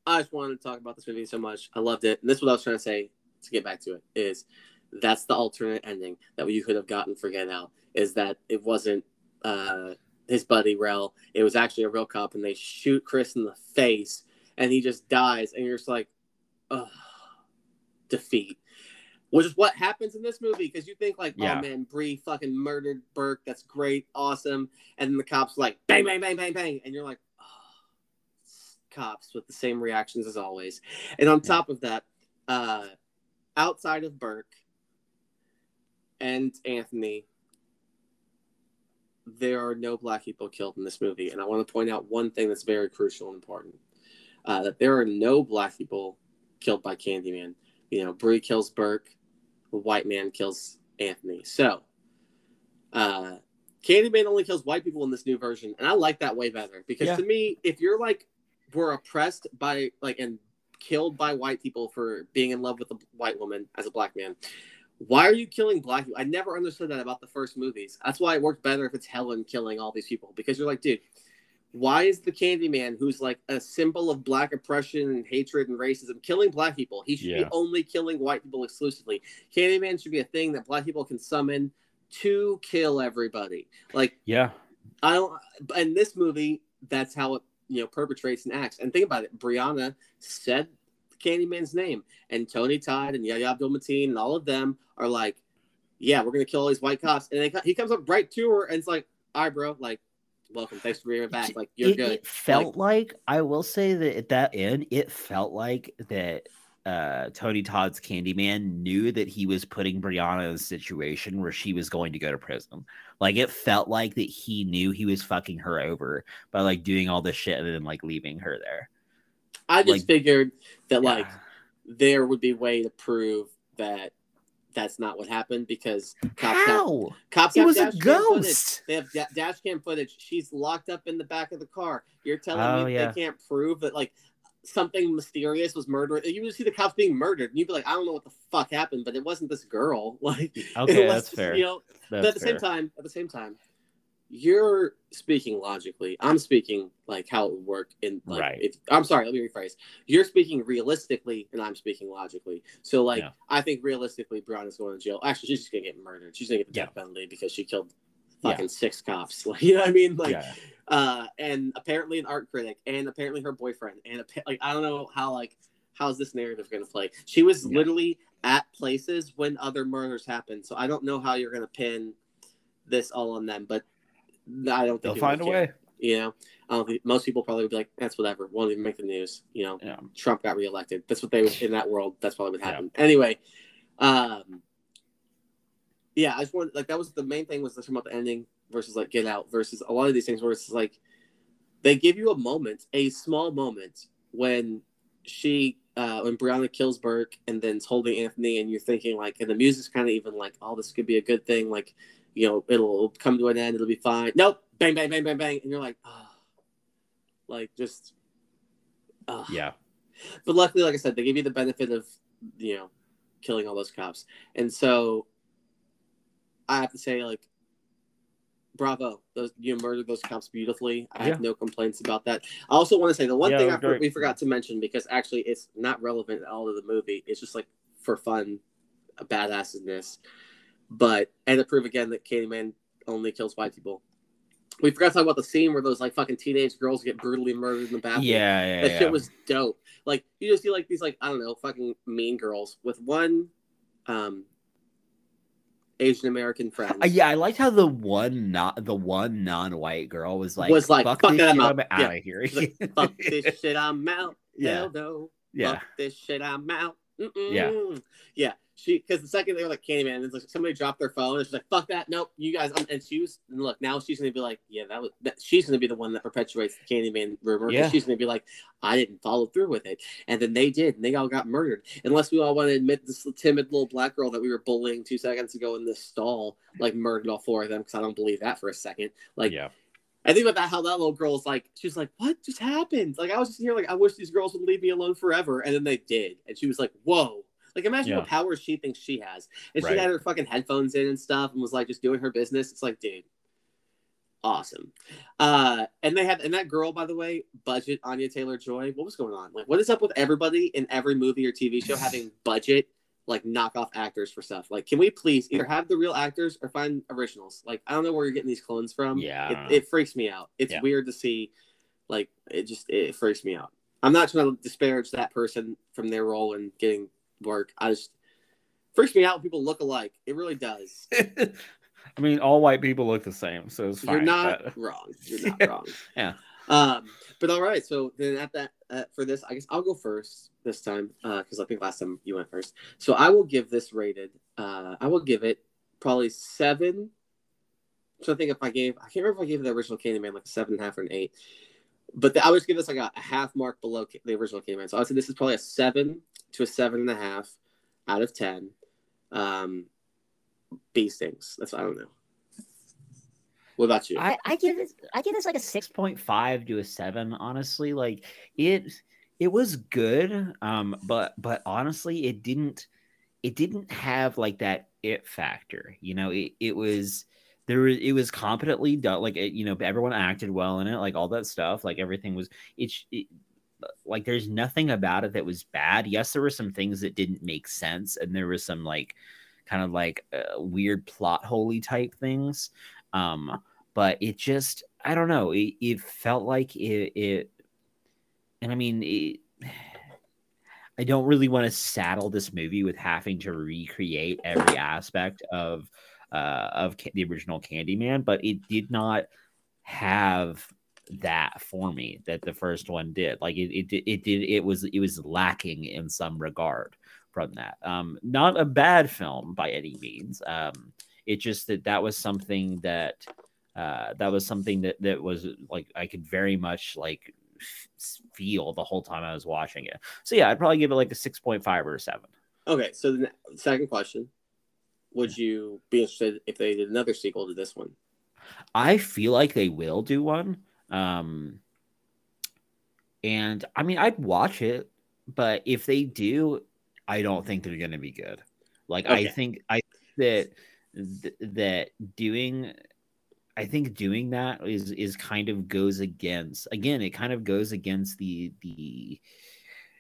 I just wanted to talk about this movie so much. I loved it, and this is what I was trying to say to get back to it is that's the alternate ending that you could have gotten for Get Out is that it wasn't uh, his buddy Rel. It was actually a real cop, and they shoot Chris in the face, and he just dies, and you're just like, oh, defeat. Which is what happens in this movie because you think like, Yeah. oh man, Bree fucking murdered Burke. That's great, awesome. And then the cops like bang, bang, bang, bang, bang, and you're like, oh, cops with the same reactions as always. And on top of that, uh, outside of Burke and Anthony, there are no black people killed in this movie. And I want to point out one thing that's very crucial and important: uh, that there are no black people killed by Candyman. You know, Bree kills Burke, the white man kills Anthony. So, uh, Candyman only kills white people in this new version, and I like that way better because Yeah. to me, if you're like were oppressed by like and killed by white people for being in love with a white woman as a black man, why are you killing black people? I never understood that about the first movies. That's why it worked better if it's Helen killing all these people because you're like, dude, why is the Candyman, who's like a symbol of black oppression and hatred and racism, killing black people? He should Yeah. be only killing white people exclusively. Candyman should be a thing that black people can summon to kill everybody. Like yeah I don't. In this movie, that's how it you know perpetrates and acts. And think about it, Brianna said Candyman's name, and Tony Todd and Yahya Abdul Mateen and all of them are like, "Yeah, we're gonna kill all these white cops." And they, he comes up right to her and it's like, "All right, bro, like, welcome, thanks for being back. Like, you're it, good." it felt like, I will say that at that end, it felt like that uh Tony Todd's Candyman knew that he was putting Brianna in a situation where she was going to go to prison. Like it felt like that he knew he was fucking her over by like doing all this shit and then like leaving her there. I just like- figured that like there would be a way to prove that that's not what happened because cops have, how? cops It have was a dash cam footage. ghost. They have da- dash cam footage. She's locked up in the back of the car. You're telling Oh, me yeah. they can't prove that like something mysterious was murdered. You would see the cops being murdered, and you'd be like, I don't know what the fuck happened, but it wasn't this girl. Like, Okay, that's just, fair. You know, That's but at the fair. same time, at the same time, you're speaking logically. I'm speaking like how it would work in like Right. if I'm sorry, let me rephrase. You're speaking realistically and I'm speaking logically. So like Yeah. I think realistically Brianna's going to jail. Actually she's just gonna get murdered. She's gonna get the Yeah. death penalty because she killed Yeah. fucking six cops. Like you know what I mean? Like yeah. uh and apparently an art critic and apparently her boyfriend and like I don't know how like how's this narrative going to play. She was Yeah. literally at places when other murders happened. So I don't know how you're going to pin this all on them, but I don't think They'll find a care. way. You know, I don't think most people probably would be like, "That's whatever. Won't even make the news." You know, Yeah. Trump got reelected. That's what they in that world. That's probably what happened. Anyway, um, yeah, I just wanted like that was the main thing was talking about the ending versus like Get Out versus a lot of these things where it's like they give you a moment, a small moment when she uh when Brianna kills Burke and then it's holding Anthony and you're thinking like and the music's kind of even like oh this could be a good thing like you know it'll come to an end it'll be fine nope bang bang bang bang bang and you're like oh like just oh. Yeah. but luckily like I said they give you the benefit of you know killing all those cops and so I have to say like bravo those you murdered those cops beautifully i Yeah. have no complaints about that i also want to say the one Yeah, thing I for- we forgot to mention because actually it's not relevant at all to the movie it's just like for fun a badassness but and to prove again that Candyman only kills white people we forgot to talk about the scene where those like fucking teenage girls get brutally murdered in the bathroom Yeah. Yeah. that yeah. shit was dope. Like you just see like these like I don't know fucking mean girls with one um Asian American friend. Uh, yeah, I liked how the one not the one non-white girl was like Was like, fuck, "Fuck this that, I'm shit, out." I'm Yeah. out of here. Like, Fuck this shit, I'm out. Yeah. No. yeah, Fuck this shit, I'm out. Mm-mm. Yeah. Yeah. She because the second they were like Candyman, it's like somebody dropped their phone and she's like, "Fuck that, nope, you guys." um," And she was and look now she's gonna be like, "Yeah, that was." That, she's gonna be the one that perpetuates the Candyman rumor. Yeah. She's gonna be like, "I didn't follow through with it," and then they did, and they all got murdered. Unless we all want to admit this timid little black girl that we were bullying two seconds ago in this stall, like murdered all four of them, because I don't believe that for a second. Like, yeah, I think about that how that little girl was like, she's like, "What just happened?" Like I was just here, like I wish these girls would leave me alone forever, and then they did, and she was like, "Whoa." Like imagine Yeah. what powers she thinks she has, and she had her fucking headphones in and stuff, and was like just doing her business. It's like, dude, awesome. Uh, and they had, and that girl, by the way, budget Anya Taylor Joy. What was going on? Like, what is up with everybody in every movie or TV show having budget like knockoff actors for stuff? Like, can we please either have the real actors or find originals? Like, I don't know where you're getting these clones from. Yeah, it, it freaks me out. It's Yeah. weird to see. Like, it just it freaks me out. I'm not trying to disparage that person from their role in getting work. I just freaks me out when people look alike. It really does. I mean, all white people look the same, so it's fine. You're not but- wrong. You're not wrong. Yeah. Um, but all right. So then at that uh, for this, I guess I'll go first this time because I think last time you went first. So I will give this rated. Uh, I will give it probably seven. So I think if I gave, I can't remember if I gave the original Candyman like a seven and a half or an eight. But the, I would give this like a, a half mark below the original Candyman. So I would say this is probably a seven to a seven and a half out of ten. Um, bee stings. That's I don't know. What about you? I, I give this I give this like a six point five to a seven. Honestly, like it it was good, um, but but honestly, it didn't it didn't have like that it factor. You know, it it was there was it was competently done. Like it, you know, everyone acted well in it. Like all that stuff. Like everything was it's it, like there's nothing about it that was bad. Yes, there were some things that didn't make sense, and there was some like kind of like uh, weird plot holy type things. Um, but it just I don't know. It, it felt like it, it, and I mean, it, I don't really want to saddle this movie with having to recreate every aspect of uh, of the original Candyman, but it did not have that for me that the first one did. Like it, it, did- it did. It was it was lacking in some regard from that. Um, not a bad film by any means. Um, it just that that was something that uh, that was something that that was like I could very much like feel the whole time I was watching it. So yeah, I'd probably give it like a six point five or a seven. Okay, so the second question: Would you be interested if they did another sequel to this one? I feel like they will do one. Um, and I mean, I'd watch it, but if they do, I don't think they're going to be good. Like, I think I that that doing I think doing that is is kind of goes against again, it kind of goes against the the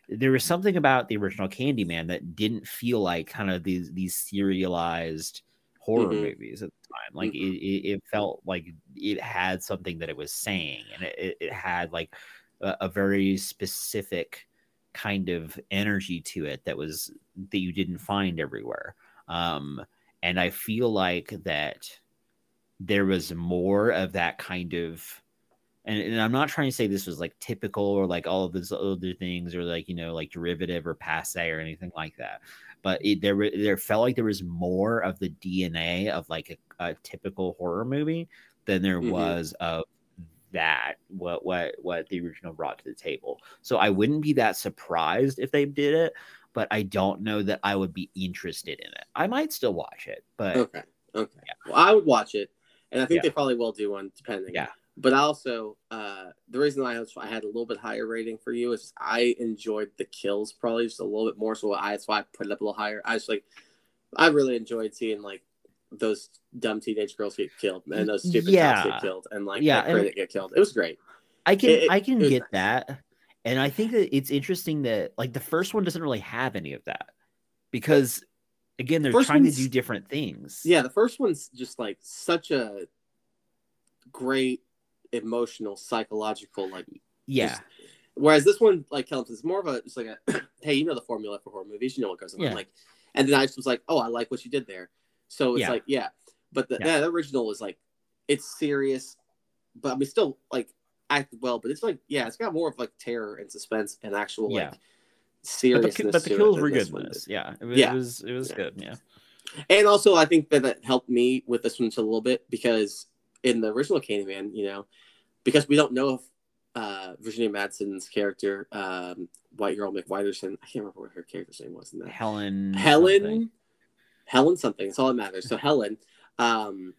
there was something about the original Candyman that didn't feel like kind of these these serialized horror mm-hmm. movies at the time. Like mm-hmm. it, it, felt like it had something that it was saying, and it, it had like a, a, very specific kind of energy to it that was that you didn't find everywhere. Um, and I feel like that there was more of that kind of and, and, I'm not trying to say this was like typical or like all of these other things or like you know like derivative or passe or anything like that but it, there there felt like there was more of the DNA of like a, a typical horror movie than there mm-hmm. was of that what what what the original brought to the table. So I wouldn't be that surprised if they did it, but I don't know that I would be interested in it. I might still watch it, but okay, okay. Yeah. Well, I would watch it, and I think yeah. they probably will do one depending. Yeah. But also, uh, the reason I, was, I had a little bit higher rating for you is I enjoyed the kills probably just a little bit more. So I, that's why I put it up a little higher. I was like, I really enjoyed seeing like those dumb teenage girls get killed and those stupid yeah. cops get killed and like yeah, and get killed. It was great. I can it, I can get nice. that, and I think that it's interesting that like the first one doesn't really have any of that because again they're trying to do different things. Yeah, the first one's just like such a great emotional, psychological, like yeah. Just, whereas this one, like Kelham, is more of a it's like a hey, you know the formula for horror movies, you know what goes on. Yeah. Like, and then I just was like, oh, I like what you did there. So it's yeah. like yeah, but the, yeah. the original is like it's serious, but I mean still like acted well, but it's like yeah, it's got more of like terror and suspense and actual yeah. like seriousness. But the, but the kills were good in this. Yeah, it was, yeah, it was it was good. Yeah. And also, I think that that helped me with this one a little bit because in the original Candyman, you know, because we don't know if uh, Virginia Madsen's character, um, White Girl McWhiterson, I can't remember what her character's name was in that. Helen. Helen. Something. Helen something. That's all that matters. So Helen, um,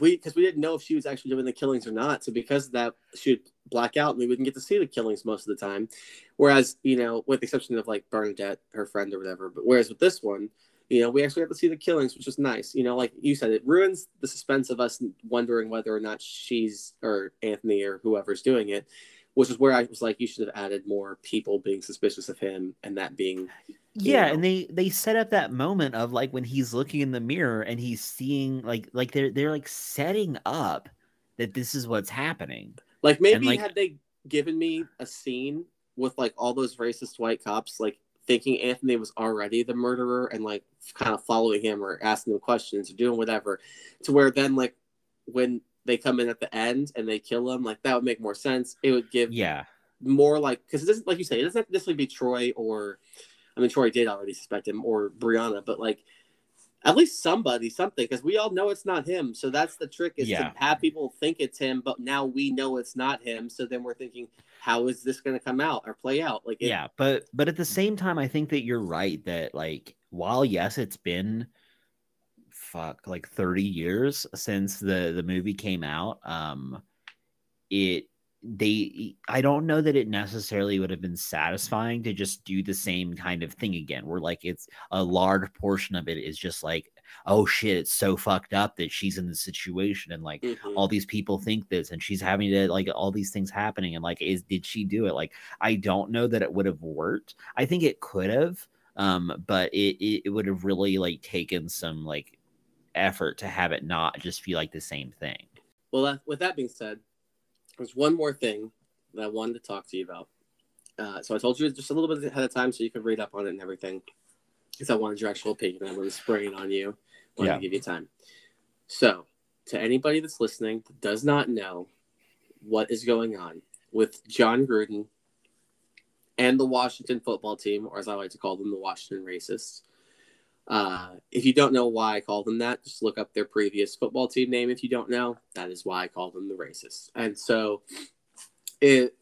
we because we didn't know if she was actually doing the killings or not. So because of that, she would black out, and we wouldn't get to see the killings most of the time. Whereas you know, with the exception of like Bernadette, her friend or whatever. But whereas with this one, you know, we actually got to see the killings, which is nice. You know, like you said, it ruins the suspense of us wondering whether or not she's or Anthony or whoever's doing it, which is where I was like, you should have added more people being suspicious of him and that being. Yeah, know. and they they set up that moment of like when he's looking in the mirror and he's seeing like like they're they're like setting up that this is what's happening. Like maybe like, had they given me a scene with like all those racist white cops like thinking Anthony was already the murderer and like kind of following him or asking him questions or doing whatever, to where then like when they come in at the end and they kill him, like that would make more sense. It would give yeah more like because it doesn't like you say it doesn't necessarily be Troy or I mean Troy did already suspect him or Brianna, but like at least somebody something because we all know it's not him. So that's the trick is yeah. to have people think it's him but now we know it's not him. So then we're thinking how is this going to come out or play out? Like it, yeah but but at the same time i think that you're right that like while yes it's been fuck like 30 years since the the movie came out um it they i don't know that it necessarily would have been satisfying to just do the same kind of thing again where like it's a large portion of it is just like oh shit it's so fucked up that she's in this situation and like mm-hmm. all these people think this and she's having to like all these things happening and like is did she do it? Like i don't know that it would have worked. I think it could have um but it, it, it would have really like taken some like effort to have it not just feel like the same thing. Well uh, with that being said there's one more thing that I wanted to talk to you about. Uh, so I told you just a little bit ahead of time so you could read up on it and everything. Because I wanted your actual opinion. I was spraying on you. I wanted yeah. to give you time. So, to anybody that's listening that does not know what is going on with Jon Gruden and the Washington football team, or as I like to call them, the Washington Racists, uh, if you don't know why I call them that, just look up their previous football team name. If you don't know, that is why I call them the racists. And so, it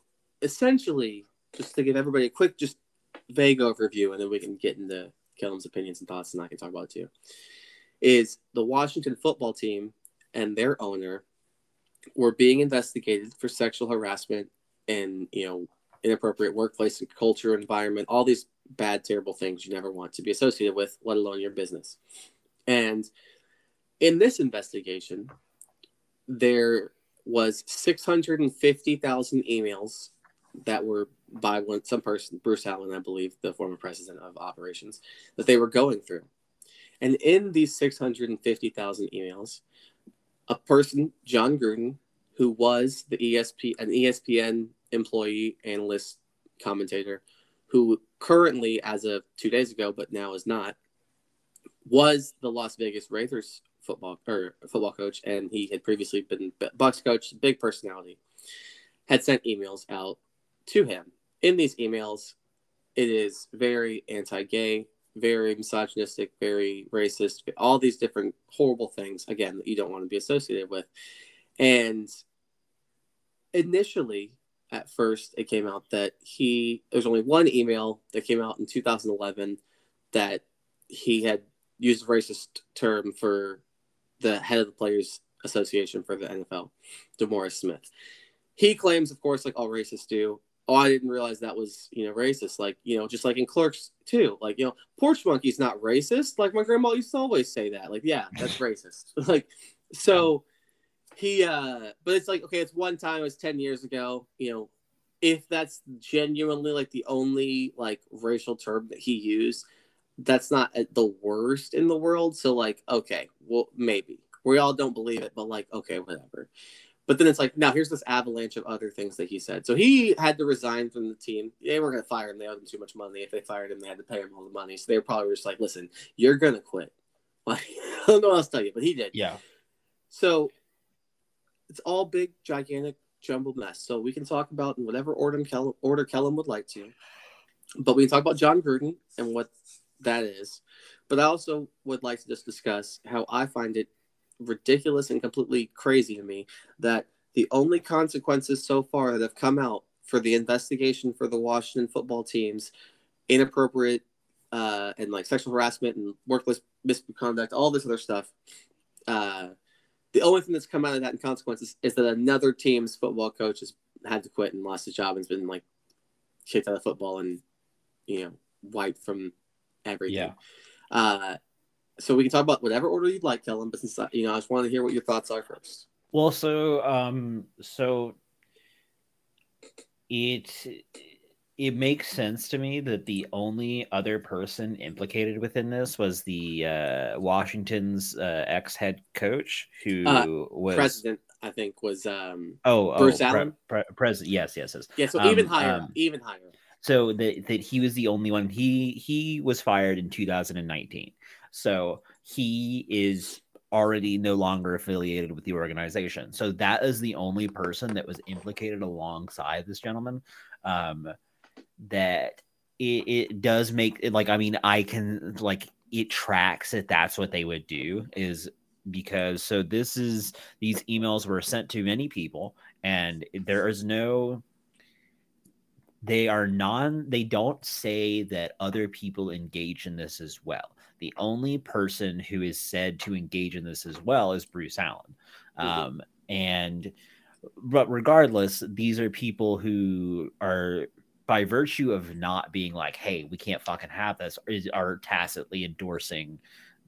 essentially, just to give everybody a quick, just vague overview, and then we can get into Kelham's opinions and thoughts, and I can talk about it too. Is the Washington football team and their owner were being investigated for sexual harassment and you know inappropriate workplace and culture environment, all these bad, terrible things you never want to be associated with, let alone your business. And in this investigation, there was 650,000 emails that were by one some person, Bruce Allen, I believe, the former president of operations, that they were going through. And in these 650,000 emails, a person, Jon Gruden, who was the ESP an ESPN employee, analyst, commentator, who currently, as of two days ago, but now is not, was the Las Vegas Raiders football or football coach, and he had previously been Bucs coach, big personality, had sent emails out to him. In these emails, it is very anti-gay, very misogynistic, very racist, all these different horrible things again that you don't want to be associated with. And initially, at first, it came out that he there's only one email that came out in 2011 that he had used a racist term for the head of the Players Association for the NFL, DeMaurice Smith. He claims, of course, like all racists do, oh, I didn't realize that was, you know, racist. Like, you know, just like in Clerks II. Like, you know, Porch Monkey's not racist. Like my grandma used to always say that. Like, yeah, that's racist. like, so he uh but it's like, okay, it's one time, it was 10 years ago, you know, if that's genuinely like the only like racial term that he used, that's not the worst in the world. So like, okay, well, maybe we all don't believe it, but like, okay, whatever. But then it's like, now here's this avalanche of other things that he said. So he had to resign from the team. They weren't going to fire him. They owed him too much money. If they fired him, they had to pay him all the money. So they were probably just like, listen, you're going to quit. Like, I don't know what else to tell you, but he did. Yeah. So it's all big, gigantic, jumbled mess. So we can talk about in whatever order Kelham, order Kelham would like to. But we can talk about Jon Gruden and what that is. But I also would like to just discuss how I find it ridiculous and completely crazy to me that the only consequences so far that have come out for the investigation for the Washington football team's inappropriate uh, and like sexual harassment and workplace misconduct, all this other stuff. Uh, the only thing that's come out of that in consequences is that another team's football coach has had to quit and lost his job and's been like kicked out of football and you know wiped from everything. Yeah. Uh, so we can talk about whatever order you'd like, Kelham. But since you know, I just want to hear what your thoughts are first. Well, so um, so it it makes sense to me that the only other person implicated within this was the uh, Washington's uh, ex head coach who uh, was president. I think was um oh, oh Bruce oh, Allen pre- pre- president. Yes, yes, yes. Yeah, so um, even higher, um, even higher. So that that he was the only one. He he was fired in 2019. So he is already no longer affiliated with the organization. So that is the only person that was implicated alongside this gentleman. Um, that it, it does make it like I mean I can like it tracks that that's what they would do is because so this is these emails were sent to many people and there is no they are non they don't say that other people engage in this as well the only person who is said to engage in this as well is bruce allen mm-hmm. um, and but regardless these are people who are by virtue of not being like hey we can't fucking have this is are tacitly endorsing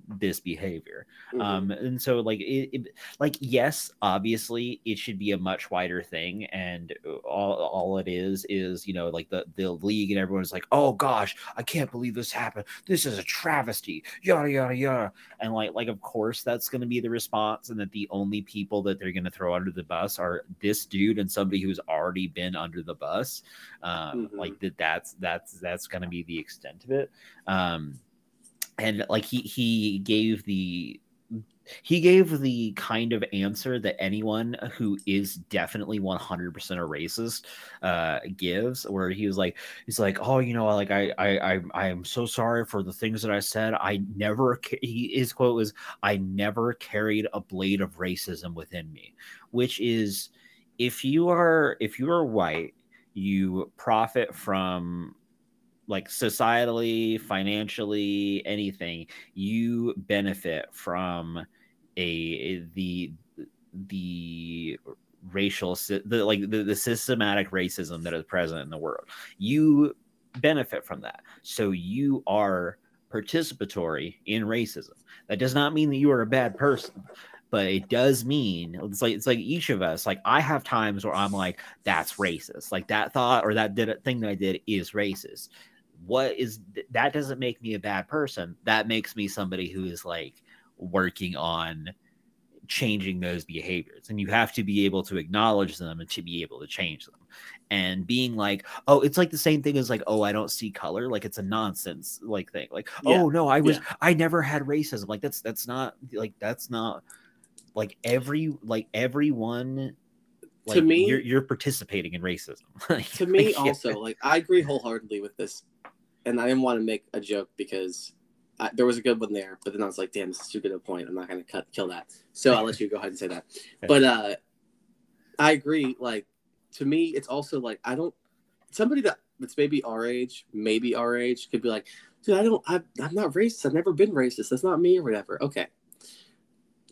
this behavior. Mm-hmm. um and so like it, it, like yes obviously it should be a much wider thing and all, all it is is you know like the the league and everyone's like oh gosh i can't believe this happened. This is a travesty. Yada yada yada. And like like of course that's going to be the response and that the only people that they're going to throw under the bus are this dude and somebody who's already been under the bus. Um mm-hmm. like that that's that's that's going to be the extent of it. Um and like he he gave the he gave the kind of answer that anyone who is definitely 100% a racist uh gives where he was like he's like oh you know like i i i am so sorry for the things that i said. I never he, his quote was i never carried a blade of racism within me which is if you are if you are white you profit from like societally, financially, anything, you benefit from a the the racial the like the, the systematic racism that is present in the world. You benefit from that. So you are participatory in racism. That does not mean that you are a bad person. but it does mean it's like it's like each of us. Like I have times where I'm like, that's racist. Like that thought or that did thing that I did is racist. What is that doesn't make me a bad person. That makes me somebody who is like working on changing those behaviors and you have to be able to acknowledge them and to be able to change them and being like oh it's like the same thing as like oh i don't see color like it's a nonsense like thing like Yeah. oh no i was Yeah. i never had racism like that's that's not like that's not like every like everyone To me- you're, you're participating in racism to me also like i agree wholeheartedly with this and i didn't want to make a joke because I, there was a good one there but then i was like damn this is too good a point. I'm not going to cut kill that. So i'll let you go ahead and say that. But uh i agree like to me it's also like i don't somebody that that's maybe our age maybe our age could be like dude i don't I, i'm not racist. I've never been racist. That's not me or whatever. Okay.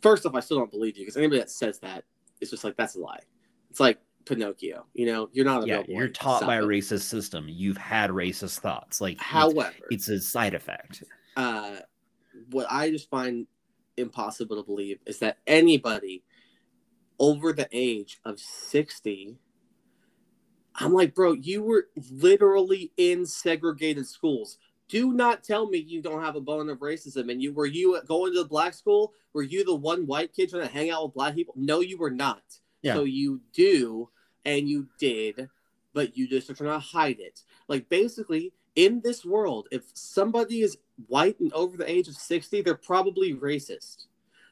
First off i still don't believe you because anybody that says that is just like that's a lie. It's like pinocchio you know you're not a yeah you're taught by a racist system you've had racist thoughts like it's, however it's a side effect uh, what I just find impossible to believe is that anybody over the age of 60, I'm like, bro, you were literally in segregated schools. Do not tell me you don't have a bone of racism. And you were you going to the black school? Were you the one white kid trying to hang out with black people? No, you were not. Yeah. So you do, and you did, but you just are trying to hide it. Like basically, in this world, if somebody is white and over the age of 60, they're probably racist.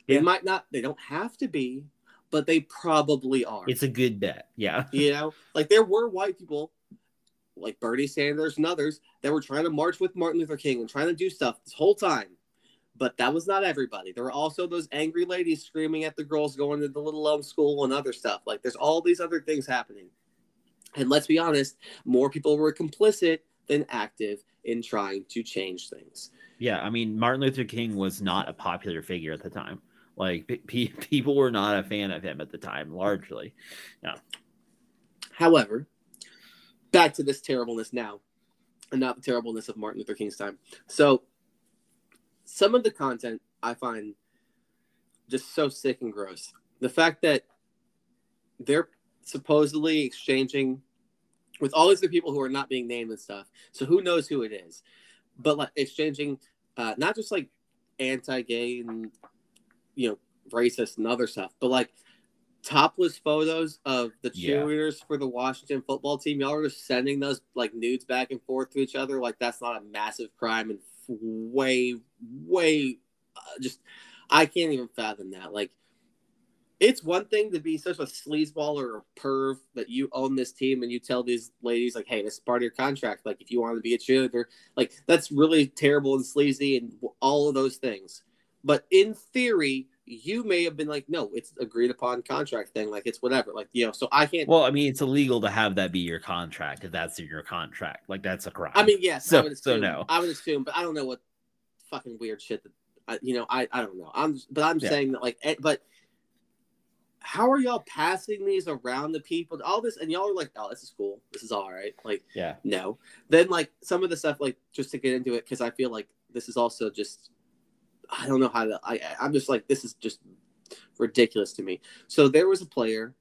They Yeah. might not, they don't have to be, but they probably are. it's a good bet yeah you know, like there were white people like Bernie Sanders and others that were trying to march with Martin Luther King and trying to do stuff this whole time. But that was not everybody. There were also those angry ladies screaming at the girls going to the little love school and other stuff. Like there's all these other things happening. And let's be honest, more people were complicit than active in trying to change things. Yeah, I mean, Martin Luther King was not a popular figure at the time. Like, pe- pe- people were not a fan of him at the time, largely. Yeah. However, back to this terribleness now, and not the terribleness of Martin Luther King's time. So, some of the content I find just so sick and gross. The fact that they're supposedly exchanging with all these other people who are not being named and stuff. So who knows who it is? But like exchanging, uh, not just like anti-gay and you know racist and other stuff, but like topless photos of the Yeah. cheerleaders for the Washington football team. Y'all are just sending those like nudes back and forth to each other. Like that's not a massive crime and f- way, way, uh, just I can't even fathom that. Like it's one thing to be such a sleazeball or a perv that you own this team and you tell these ladies like, "Hey, this is part of your contract. Like, if you want to be a cheerleader, like that's really terrible and sleazy and all of those things." But in theory, you may have been like, "No, it's agreed upon contract thing. Like, it's whatever. Like, you know." So I can't. Well, I mean, it's illegal to have that be your contract if that's your contract. Like, that's a crime. I mean, yes, So- I would so no. I would assume, but I don't know what fucking weird shit that I, you know. I I don't know. I'm but I'm Yeah. saying that like, eh, but how are y'all passing these around to people? All this, and y'all are like, oh, this is cool. This is all right. Like, yeah. no. Then like some of the stuff, like just to get into it, because I feel like this is also just, I don't know how to. I I'm just like this is just ridiculous to me. So there was a player.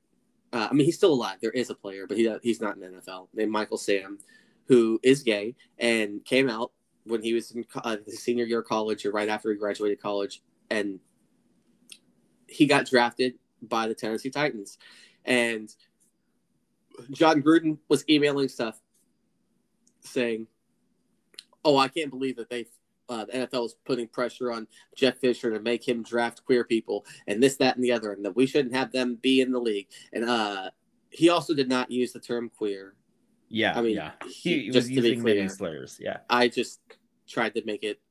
Uh, I mean, he's still alive. There is a player, but he he's not in the NFL. Named Michael Sam, who is gay and came out when he was in uh, his senior year of college or right after he graduated college, and he got drafted by the Tennessee Titans, and Jon Gruden was emailing stuff saying, "Oh, I can't believe that they." Uh, the NFL is putting pressure on Jeff Fisher to make him draft queer people and this, that, and the other, and that we shouldn't have them be in the league. And uh, he also did not use the term queer. Yeah. I mean, yeah. he- He, was to be using clear, slurs. Yeah. I just tried to make it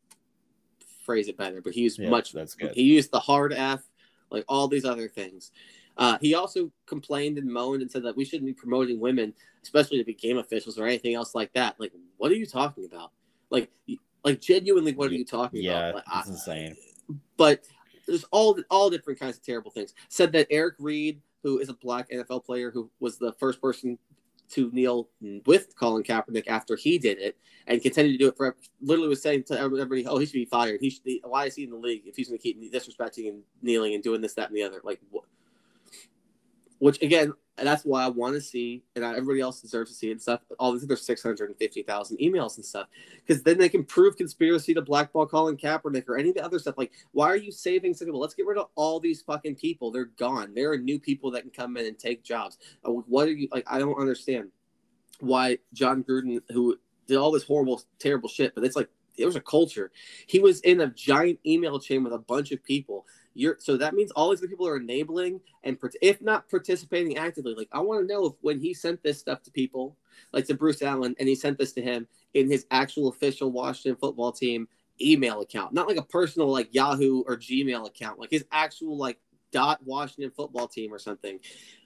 phrase it better, but he used Yeah, much. that's good. He used the hard F, like all these other things. Uh, he also complained and moaned and said that we shouldn't be promoting women, especially to be game officials or anything else like that. Like, what are you talking about? Like, like genuinely, what are you talking Yeah. about? Like, I- It's insane. but there's all all different kinds of terrible things. Said that Eric Reid, who is a black NFL player, who was the first person to kneel with Colin Kaepernick after he did it and continued to do it for literally was saying to everybody, "Oh, he should be fired. He should. Be, why is he in the league if he's going to keep disrespecting and kneeling and doing this, that, and the other?" Like, which again, that's why I want to see, and everybody else deserves to see and stuff. All these other six hundred and fifty thousand emails and stuff, because then they can prove conspiracy to blackball Colin Kaepernick or any of the other stuff. Like, why are you saving some people? Let's get rid of all these fucking people. They're gone. There are new people that can come in and take jobs. Uh, what are you like? I don't understand why Jon Gruden, who did all this horrible, terrible shit, but it's like it was a culture. He was in a giant email chain with a bunch of people you're so that means all these people are enabling and if not participating actively like i want to know if when he sent this stuff to people like to bruce allen and he sent this to him in his actual official washington football team email account not like a personal like yahoo or gmail account like his actual like dot washington football team or something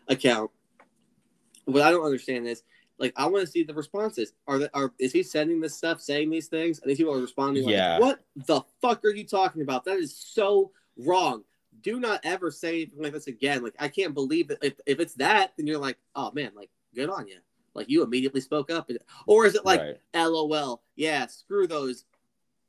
account what i don't understand is like I want to see the responses. Are that are is he sending this stuff, saying these things, and these people are responding? Like, yeah. What the fuck are you talking about? That is so wrong. Do not ever say anything like this again. Like I can't believe that if, if it's that, then you're like, oh man, like good on you. Like you immediately spoke up, or is it like, right. LOL? Yeah, screw those.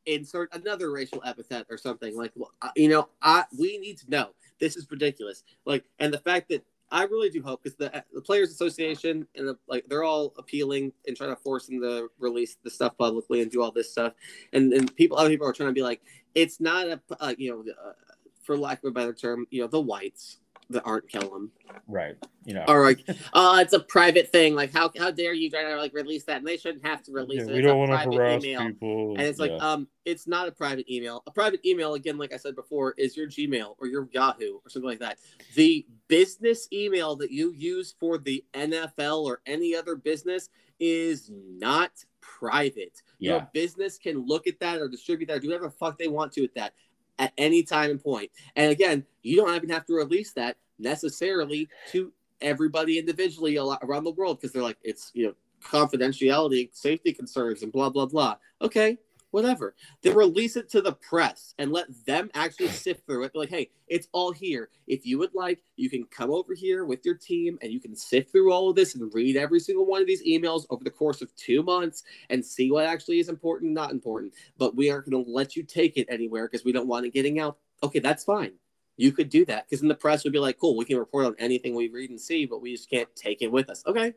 Insert another racial epithet or something like, you know, I we need to know this is ridiculous. Like, and the fact that I really do hope because the the Players Association and the, like they're all appealing and trying to force them to release the stuff publicly and do all this stuff, and and people other people are trying to be like it's not a uh, you know uh, for lack of a better term, you know, the whites that aren't Kelham. Right. You know. Are like, oh, it's a private thing. Like, how how dare you try to like release that? And they shouldn't have to release yeah, it. We it's don't want to harass email. people. And it's like, yeah. um, it's not a private email. A private email, again, like I said before, is your Gmail or your Yahoo or something like that. The business email that you use for the NFL or any other business is not private. Yeah. Your business can look at that or distribute that, or do whatever the fuck they want to with that at any time and point. And again, you don't even have to release that necessarily to everybody individually around the world because they're like, it's, you know, confidentiality, safety concerns, and blah, blah, blah. Okay, whatever. Then release it to the press and let them actually sift through it. Be like, hey, it's all here. If you would like, you can come over here with your team and you can sift through all of this and read every single one of these emails over the course of two months and see what actually is important, not important. But we aren't going to let you take it anywhere because we don't want it getting out. Okay, that's fine. You could do that because then the press would be like, cool, we can report on anything we read and see, but we just can't take it with us. Okay,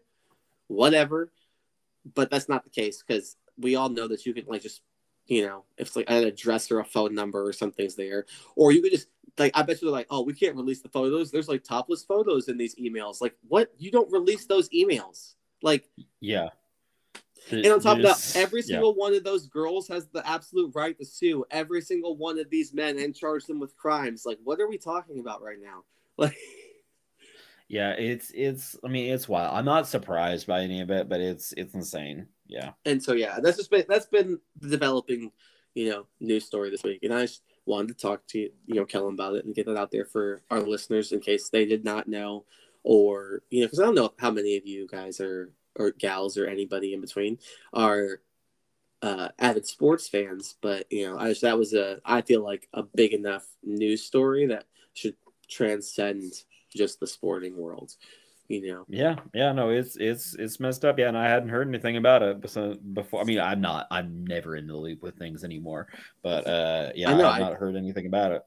whatever. But that's not the case because we all know that you can like just you know, if it's like an address or a phone number or something's there, or you could just like I bet you they're like, oh, we can't release the photos. There's like topless photos in these emails. Like, what? You don't release those emails. Like, yeah. and on top of that, every single yeah. one of those girls has the absolute right to sue every single one of these men and charge them with crimes. Like, what are we talking about right now? Like, yeah, it's it's. I mean, it's wild. I'm not surprised by any of it, but it's it's insane. Yeah. And so yeah, that's just been that's been the developing, you know, news story this week. And I just wanted to talk to you know Kelham about it and get that out there for our listeners in case they did not know, or you know, because I don't know how many of you guys are or gals or anybody in between are uh, avid sports fans, but you know, I just, that was a I feel like a big enough news story that should transcend just the sporting world you know. Yeah, yeah, no, it's it's it's messed up. Yeah, and I hadn't heard anything about it before. I mean, I'm not, I'm never in the loop with things anymore. But uh, yeah, I know, I've I, not heard anything about it.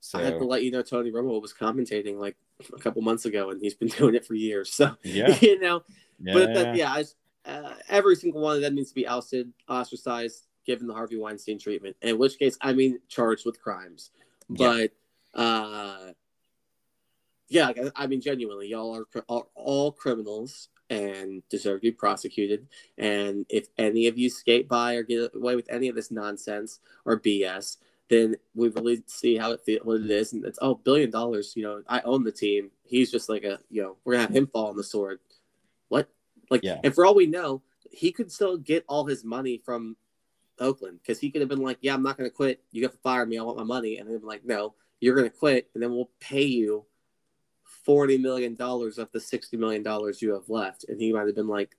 So I have to let you know, Tony Romo was commentating like a couple months ago, and he's been doing it for years. So yeah, you know, yeah, but yeah, yeah I, uh, every single one of them needs to be ousted, ostracized, given the Harvey Weinstein treatment. In which case, I mean, charged with crimes. But yeah. uh yeah, I mean, genuinely, y'all are, are all criminals and deserve to be prosecuted. And if any of you skate by or get away with any of this nonsense or BS, then we really see how it feel, what it is. And it's oh, billion dollars. You know, I own the team. He's just like a you know, we're gonna have him fall on the sword. What? Like, yeah. and for all we know, he could still get all his money from Oakland because he could have been like, yeah, I'm not gonna quit. You have to fire me. I want my money. And be like, no, you're gonna quit, and then we'll pay you forty million dollars of the sixty million dollars you have left, and he might have been like,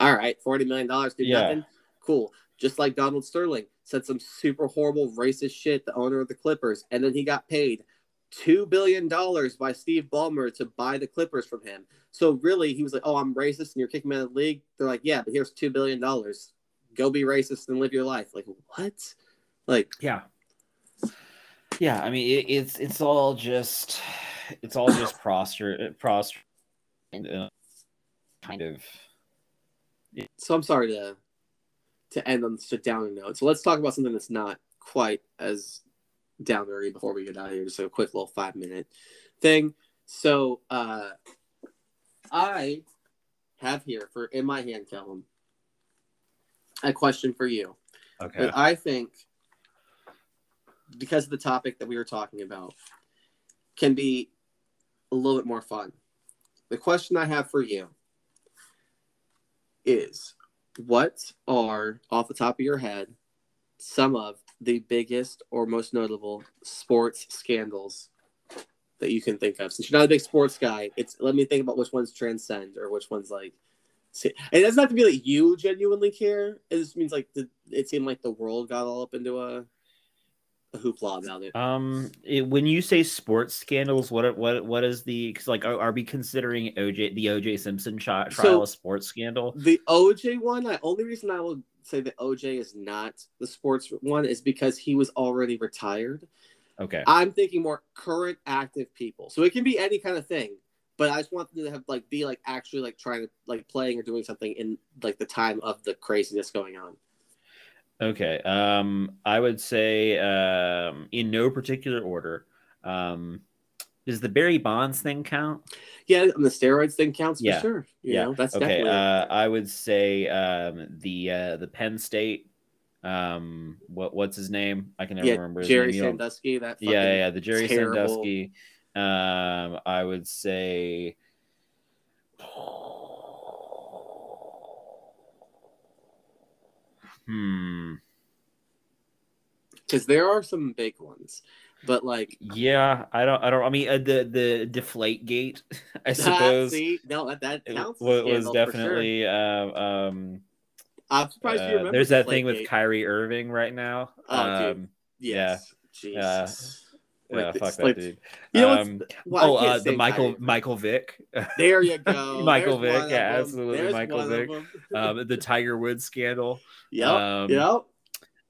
"All right, forty million dollars did yeah. nothing. Cool." Just like Donald Sterling said some super horrible racist shit, the owner of the Clippers, and then he got paid two billion dollars by Steve Ballmer to buy the Clippers from him. So really, he was like, "Oh, I'm racist, and you're kicking me out of the league." They're like, "Yeah, but here's two billion dollars. Go be racist and live your life." Like what? Like Yeah. Yeah, I mean it, it's it's all just it's all just prostrate, prosper uh, kind of so. I'm sorry to to end on such a downer note. So let's talk about something that's not quite as downery before we get out of here. Just a quick little five minute thing. So uh I have here for in my hand, Kelham, a question for you. okay. But I think because of the topic that we were talking about can be a little bit more fun. The question I have for you is what are off the top of your head some of the biggest or most notable sports scandals that you can think of? Since you're not a big sports guy, it's let me think about which ones transcend or which ones like and it doesn't have to be like you genuinely care. It just means like the, it seemed like the world got all up into a hoopla about it. Um, it, when you say sports scandals, what what what is the? Cause like, are, are we considering OJ the OJ Simpson tri- So- trial a sports scandal? The OJ one, the only reason I will say that OJ is not the sports one is because he was already retired. Okay, I'm thinking more current active people. So it can be any kind of thing, but I just want them to have like be like actually like trying to like playing or doing something in like the time of the craziness going on. Okay. Um, I would say, um, in no particular order. Um, does the Barry Bonds thing count? Yeah, and the steroids thing counts Yeah. for sure. You Yeah. know, that's okay. definitely Uh, I would say um the uh the Penn State. Um, what what's his name? I can never yeah, remember his Jerry name. Sandusky. That yeah, yeah, the Jerry terrible- Sandusky. Um, I would say. Hmm. because there are some big ones, but like Yeah, I don't. I don't. I mean, uh, the the Deflate Gate, I suppose, see, no, that, that it counts. was for sure. definitely. Um, I'm surprised you uh, remember. there's that thing Deflategate. with Kyrie Irving right now. Oh, dude. um, Yes. Yeah. Jesus. yeah, Like, fuck it's that like- dude. You know Um, well, oh, uh, the Michael. Michael Vick. There you go. Michael There's Vick, yeah, absolutely, There's Michael Vick. um, the Tiger Woods scandal. Yep. um, yep.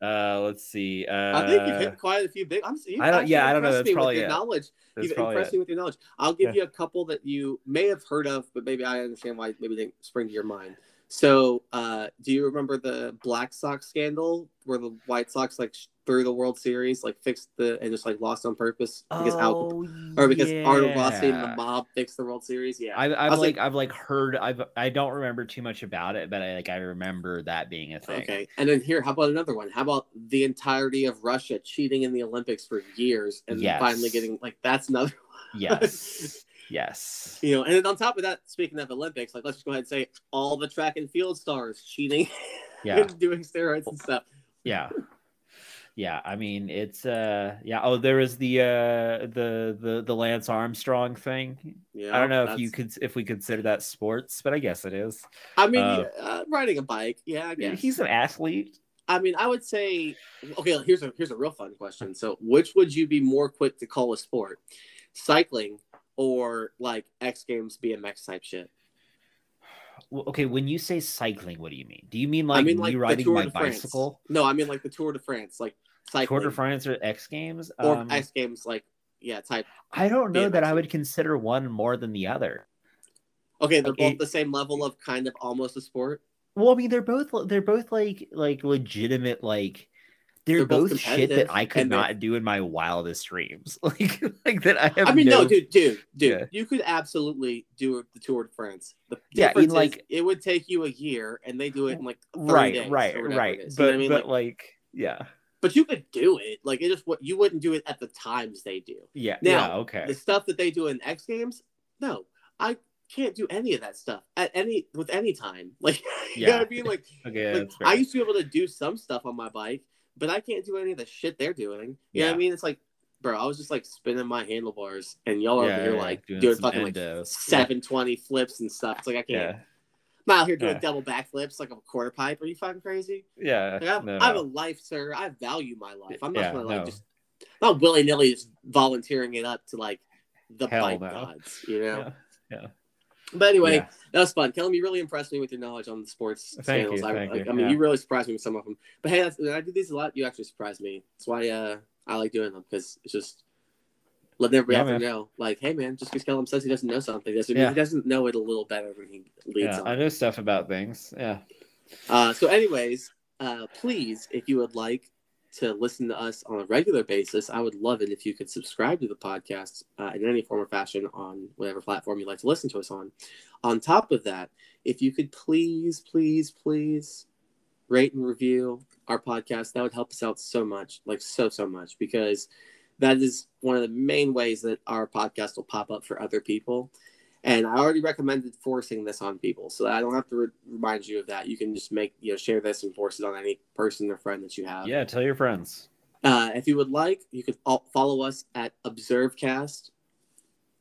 Uh, let's see. Uh, I think you've hit quite a few big. I'm. I don't- yeah, I don't know. That's probably your it. knowledge. that's You've impressed it. me with your knowledge. I'll give Yeah. you a couple that you may have heard of, but maybe I understand why maybe they spring to your mind. So, uh, do you remember the Black Sox scandal where the White Sox like threw the World Series, like fixed the and just like lost on purpose because Oh, or because Arnold Rossi and the mob fixed the World Series? Yeah, I've, I've was like, like- I've like heard I've I don't remember too much about it, but I like I remember that being a thing. Okay, and then here, how about another one? How about the entirety of Russia cheating in the Olympics for years and Yes. finally getting like that's another. Yes. yes. You know, and then on top of that, speaking of Olympics, like let's just go ahead and say all the track and field stars cheating Yeah. doing steroids and stuff. Yeah. Yeah, I mean it's uh yeah, oh there was the uh the the the Lance Armstrong thing. Yeah, I don't know if you could if we consider that sports, but I guess it is. I mean, uh, uh, riding a bike. Yeah, I Yeah, guess. he's an athlete. I mean, I would say. Okay, here's a here's a real fun question. So, which would you be more quick to call a sport, cycling or like X Games BMX type shit? Okay, when you say cycling, what do you mean? Do you mean like I mean, me like the riding my bicycle? No, I mean like the Tour de France, like cycling Tour de France or X Games? or Um, X Games, like yeah, type. I don't know that I would consider one more than the other. Okay, they're both the same level of kind of almost a sport. Well, I mean, they're both they're both like like legitimate like they're, They're both both, shit that I could not do in my wildest dreams. Like like that I have. I mean, no, no, dude, dude, dude, Yeah. you could absolutely do the Tour de France. The Yeah, in, like- it would take you a year, and they do it in like 30 right, days right, right. But I mean? but like, like, yeah, but you could do it. Like it just what you wouldn't do it at the times they do. yeah, Now, yeah. Okay. The stuff that they do in X Games, no, I can't do any of that stuff at any with any time. Like you know Yeah. what I mean? Like, Okay, like. I used to be able to do some stuff on my bike, but I can't do any of the shit they're doing. You know what Yeah. I mean? It's like, bro, I was just like spinning my handlebars, and y'all are Yeah, over here yeah, like doing doing, fucking like seven twenty flips and stuff. It's like I can't. Yeah, I'm out here doing Yeah. double backflips like a quarter pipe. Are you fucking crazy? yeah. Like, I, have, no, I a life, sir. I value my life. I'm not Yeah, gonna like no. just not willy nilly just volunteering it up to like the Hell no. gods, you know. Yeah. But anyway, Yeah. that was fun. Kelham, you really impressed me with your knowledge on the sports Thank channels. you, I, thank like, you, I mean, yeah. you really surprised me with some of them. But hey, that's, I do these a lot. You actually surprised me. That's why uh, I like doing them because it's just letting everybody Yeah, know, like, hey man, just because Kelham says he doesn't know something doesn't Yeah. mean he doesn't know it a little better when he leads Yeah, on. I know stuff about things. Yeah. Uh, so, anyways, uh, please, if you would like to listen to us on a regular basis, I would love it if you could subscribe to the podcast uh, in any form or fashion on whatever platform you like to listen to us on. On top of that, if you could please, please, please rate and review our podcast, that would help us out so much, like so, so much, because that is one of the main ways that our podcast will pop up for other people. And I already recommended forcing this on people, so I don't have to re- remind you of that. You can just make you know share this and force it on any person or friend that you have. Yeah. Tell your friends. Uh, if you would like, you could follow us at ObserveCast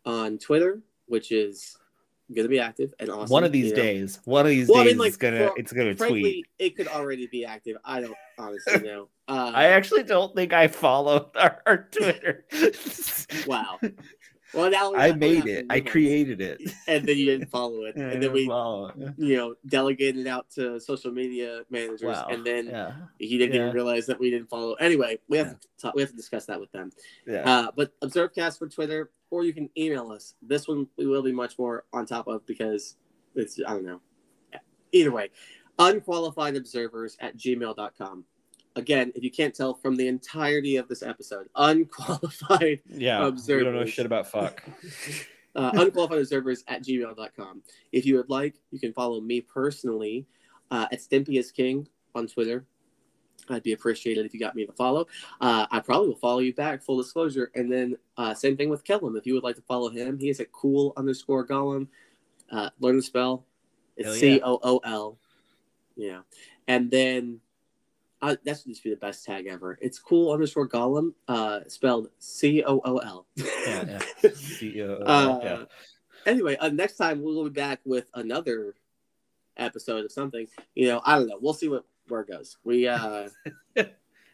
on Twitter, which is going to be active and awesome. one of these you know. days. One of these Well, I days mean, like, it's gonna for- it's gonna Frankly, tweet. it could already be active. I don't honestly know. Uh, I actually don't think I followed our, our Twitter. wow. Well, now I made it. I created it. and then you didn't follow it, and then we, Wow. you know, delegated it out to social media managers, Wow. and then yeah. he didn't Yeah. even realize that we didn't follow. Anyway, we have to talk, we have to discuss that with them. Yeah. Uh, but ObserveCast for Twitter, or you can email us. This one we will be much more on top of because it's I don't know. Either way, unqualified observers at gmail.com. Again, if you can't tell from the entirety of this episode, unqualified yeah. We don't know shit about fuck. uh, unqualified observers at gmail.com. If you would like, you can follow me personally uh, at Stimpy is King on Twitter. I'd be appreciated if you got me to follow. Uh, I probably will follow you back, full disclosure. And then uh, same thing with Kelham. If you would like to follow him, he is at cool underscore gollum. Uh, learn the spell. It's. C O O L. Yeah. And then uh, that should just be the best tag ever. It's cool underscore gollum, uh, spelled C O O L. Yeah, yeah. Uh. Anyway, uh, next time we'll be back with another episode of something. You know, I don't know. We'll see what where it goes. We uh,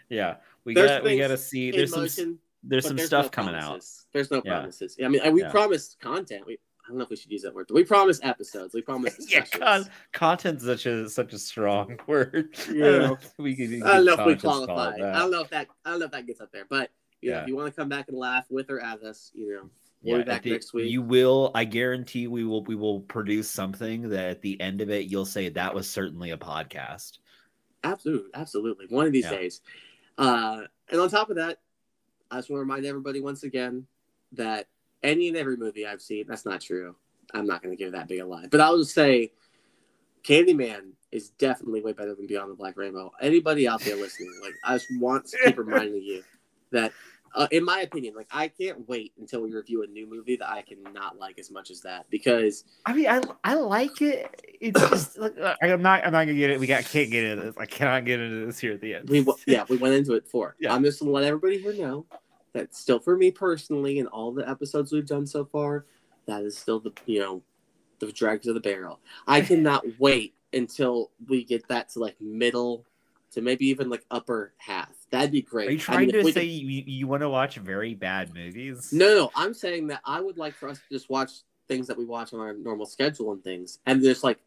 Yeah. We got we got to see there's some motion, there's some there's stuff no coming out. There's no Yeah. promises. I mean, we Yeah. promised content. We I don't know if we should use that word, but we promise episodes. We promise. Yeah, con- content's such a such a strong word. I Yeah. don't know if we could. I don't know if we qualify. that. I don't know if that I don't know if that gets up there, but you know, Yeah. if you want to come back and laugh with or at us, you know, we'll be I back think next week. You will. I guarantee we will. We will produce something that at the end of it, you'll say that was certainly a podcast. Absolutely, absolutely. One of these Yeah. days. Uh, and on top of that, I just want to remind everybody once again that any and every movie I've seen, that's not true. I'm not going to give that big a lie. But I'll just say Candyman is definitely way better than Beyond the Black Rainbow. Anybody out there listening, like, I just want to keep reminding you that, uh, in my opinion, like, I can't wait until we review a new movie that I cannot like as much as that because I mean, I I like it. It's just like uh, I'm not. I'm not gonna get it. We got can't get into this. I cannot get into this here at the end. we yeah we went into it before. Yeah. I'm just gonna let everybody here know that still for me personally, and all the episodes we've done so far, that is still the you know the dregs of the barrel. I cannot wait until we get that to like middle to maybe even like upper half. That'd be great. Are you I trying mean, to say could- you, you want to watch very bad movies? No, no, I'm saying that I would like for us to just watch things that we watch on our normal schedule and things, and just like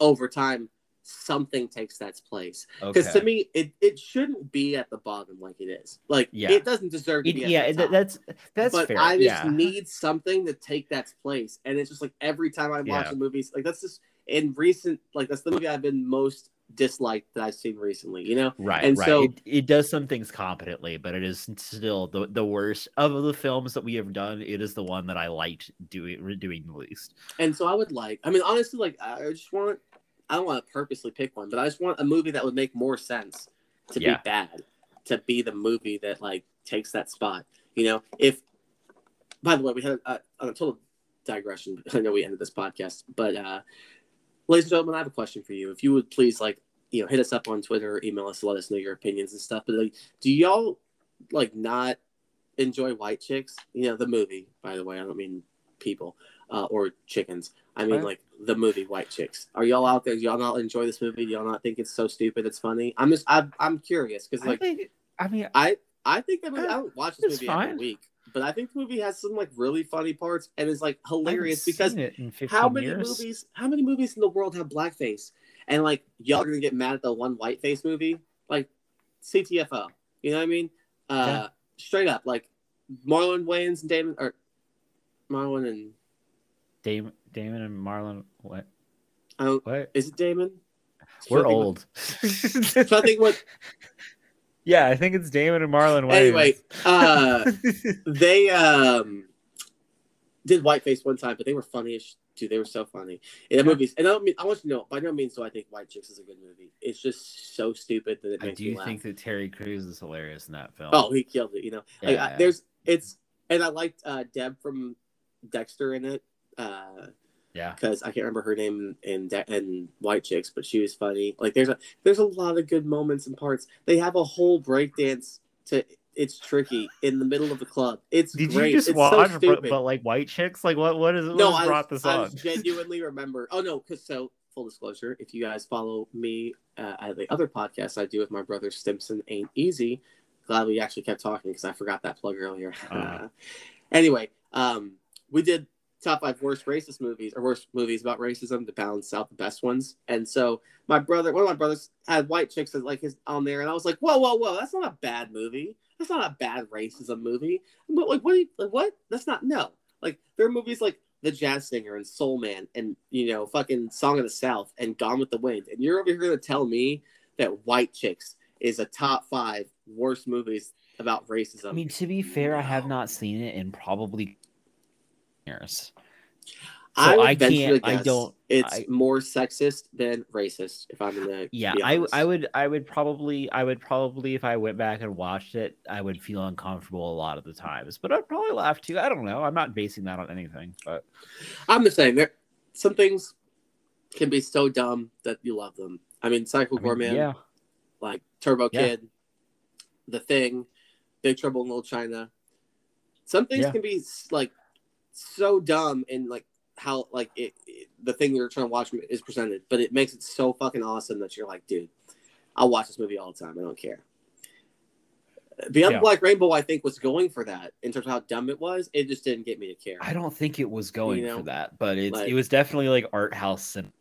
over time, something takes that place. Because Okay. to me, it, it shouldn't be at the bottom like it is. Like Yeah. it doesn't deserve to It- be. At yeah, the th- that's that's but fair. I just yeah. need something to take that place, and it's just like every time I watch Yeah. a movie, like that's just in recent, like that's the movie I've been most disliked that I've seen recently. You know, Right, And right. so- it, it does some things competently, but it is still the, the worst of the films that we have done. It is the one that I liked doing doing the least. and so I would like. I mean, honestly, like I just want. I don't want to purposely pick one, but I just want a movie that would make more sense to Yeah. be bad, to be the movie that like takes that spot. You know, if by the way, we had a, a total digression. I know we ended this podcast, but uh, ladies and gentlemen, I have a question for you. If you would please like you know hit us up on Twitter email us let us know your opinions and stuff. But like, do y'all like not enjoy White Chicks? You know the movie, by the way. I don't mean people uh, or chickens. I mean like the movie White Chicks. Are y'all out there? Do y'all not enjoy this movie? Do y'all not think it's so stupid? It's funny. I'm just I'm, I'm curious because I like think. I mean, I I think that movie. I don't watch this movie every fine. week. but I think the movie has some like really funny parts and is like hilarious because how many years. movies how many movies in the world have blackface and like y'all are gonna get mad at the one whiteface movie like ctfo you know what i mean uh Yeah. straight up like marlon wayans and damon or marlon and Damon, Damon and Marlon. What? i don't What? is it damon We're Trying to think old. what- trying to think what yeah, I think it's Damon and Marlon. Wayans. anyway uh they um did whiteface one time but they were funny as sh- dude they were so funny in the Yeah. movies and i don't mean i want you to know by no means do i think white chicks is a good movie it's just so stupid that it I makes me do laugh. think that Terry Crews is hilarious in that film. Oh, he killed it. You know, like, I, there's it's and I liked uh, Deb from Dexter in it because yeah. Because I can't remember her name in in White Chicks, but she was funny. Like there's a there's a lot of good moments and parts. They have a whole breakdance to it's tricky in the middle of the club. It's Did great. you just it's watch, so but, but like white chicks? Like what? What is? What no, has I, brought this I on? genuinely remember. Oh no, because so full disclosure, if you guys follow me uh, at the other podcast I do with my brother Stimson, ain't easy. Glad we actually kept talking because I forgot that plug earlier. Uh. anyway, um, we did top five worst racist movies or worst movies about racism to balance out the best ones. And so my brother, one of my brothers, had White Chicks as like his on there, and I was like, whoa, whoa, whoa, that's not a bad movie. That's not a bad racism movie. But like, what? You, like, what? That's not no. Like there are movies like The Jazz Singer and Soul Man and you know fucking Song of the South and Gone with the Wind, and you're over here gonna tell me that White Chicks is a top five worst movies about racism. I mean, to be fair, I have not seen it in probably years. I, so would I can't- I don't- It's I- more sexist than racist. If I'm gonna Yeah, I. I would I would probably I would probably if I went back and watched it, I would feel uncomfortable a lot of the times. But I'd probably laugh too. I don't know. I'm not basing that on anything, but I'm just saying there some things can be so dumb that you love them. I mean, Psycho I mean, Man, yeah, like Turbo Yeah. Kid, The Thing, Big Trouble in Little China. Some things Yeah. can be like so dumb and like how like it, it- the thing you're trying to watch is presented, but it makes it so fucking awesome that you're like, dude, I'll watch this movie all the time. I don't care. Beyond Yeah. Black Rainbow, I think was going for that in terms of how dumb it was. It just didn't get me to care. I don't think it was going You know, for that, but it's like- it was definitely like art house cinema.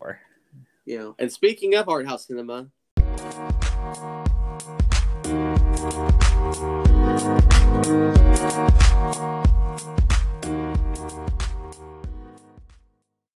Or You know. And speaking of art house cinema,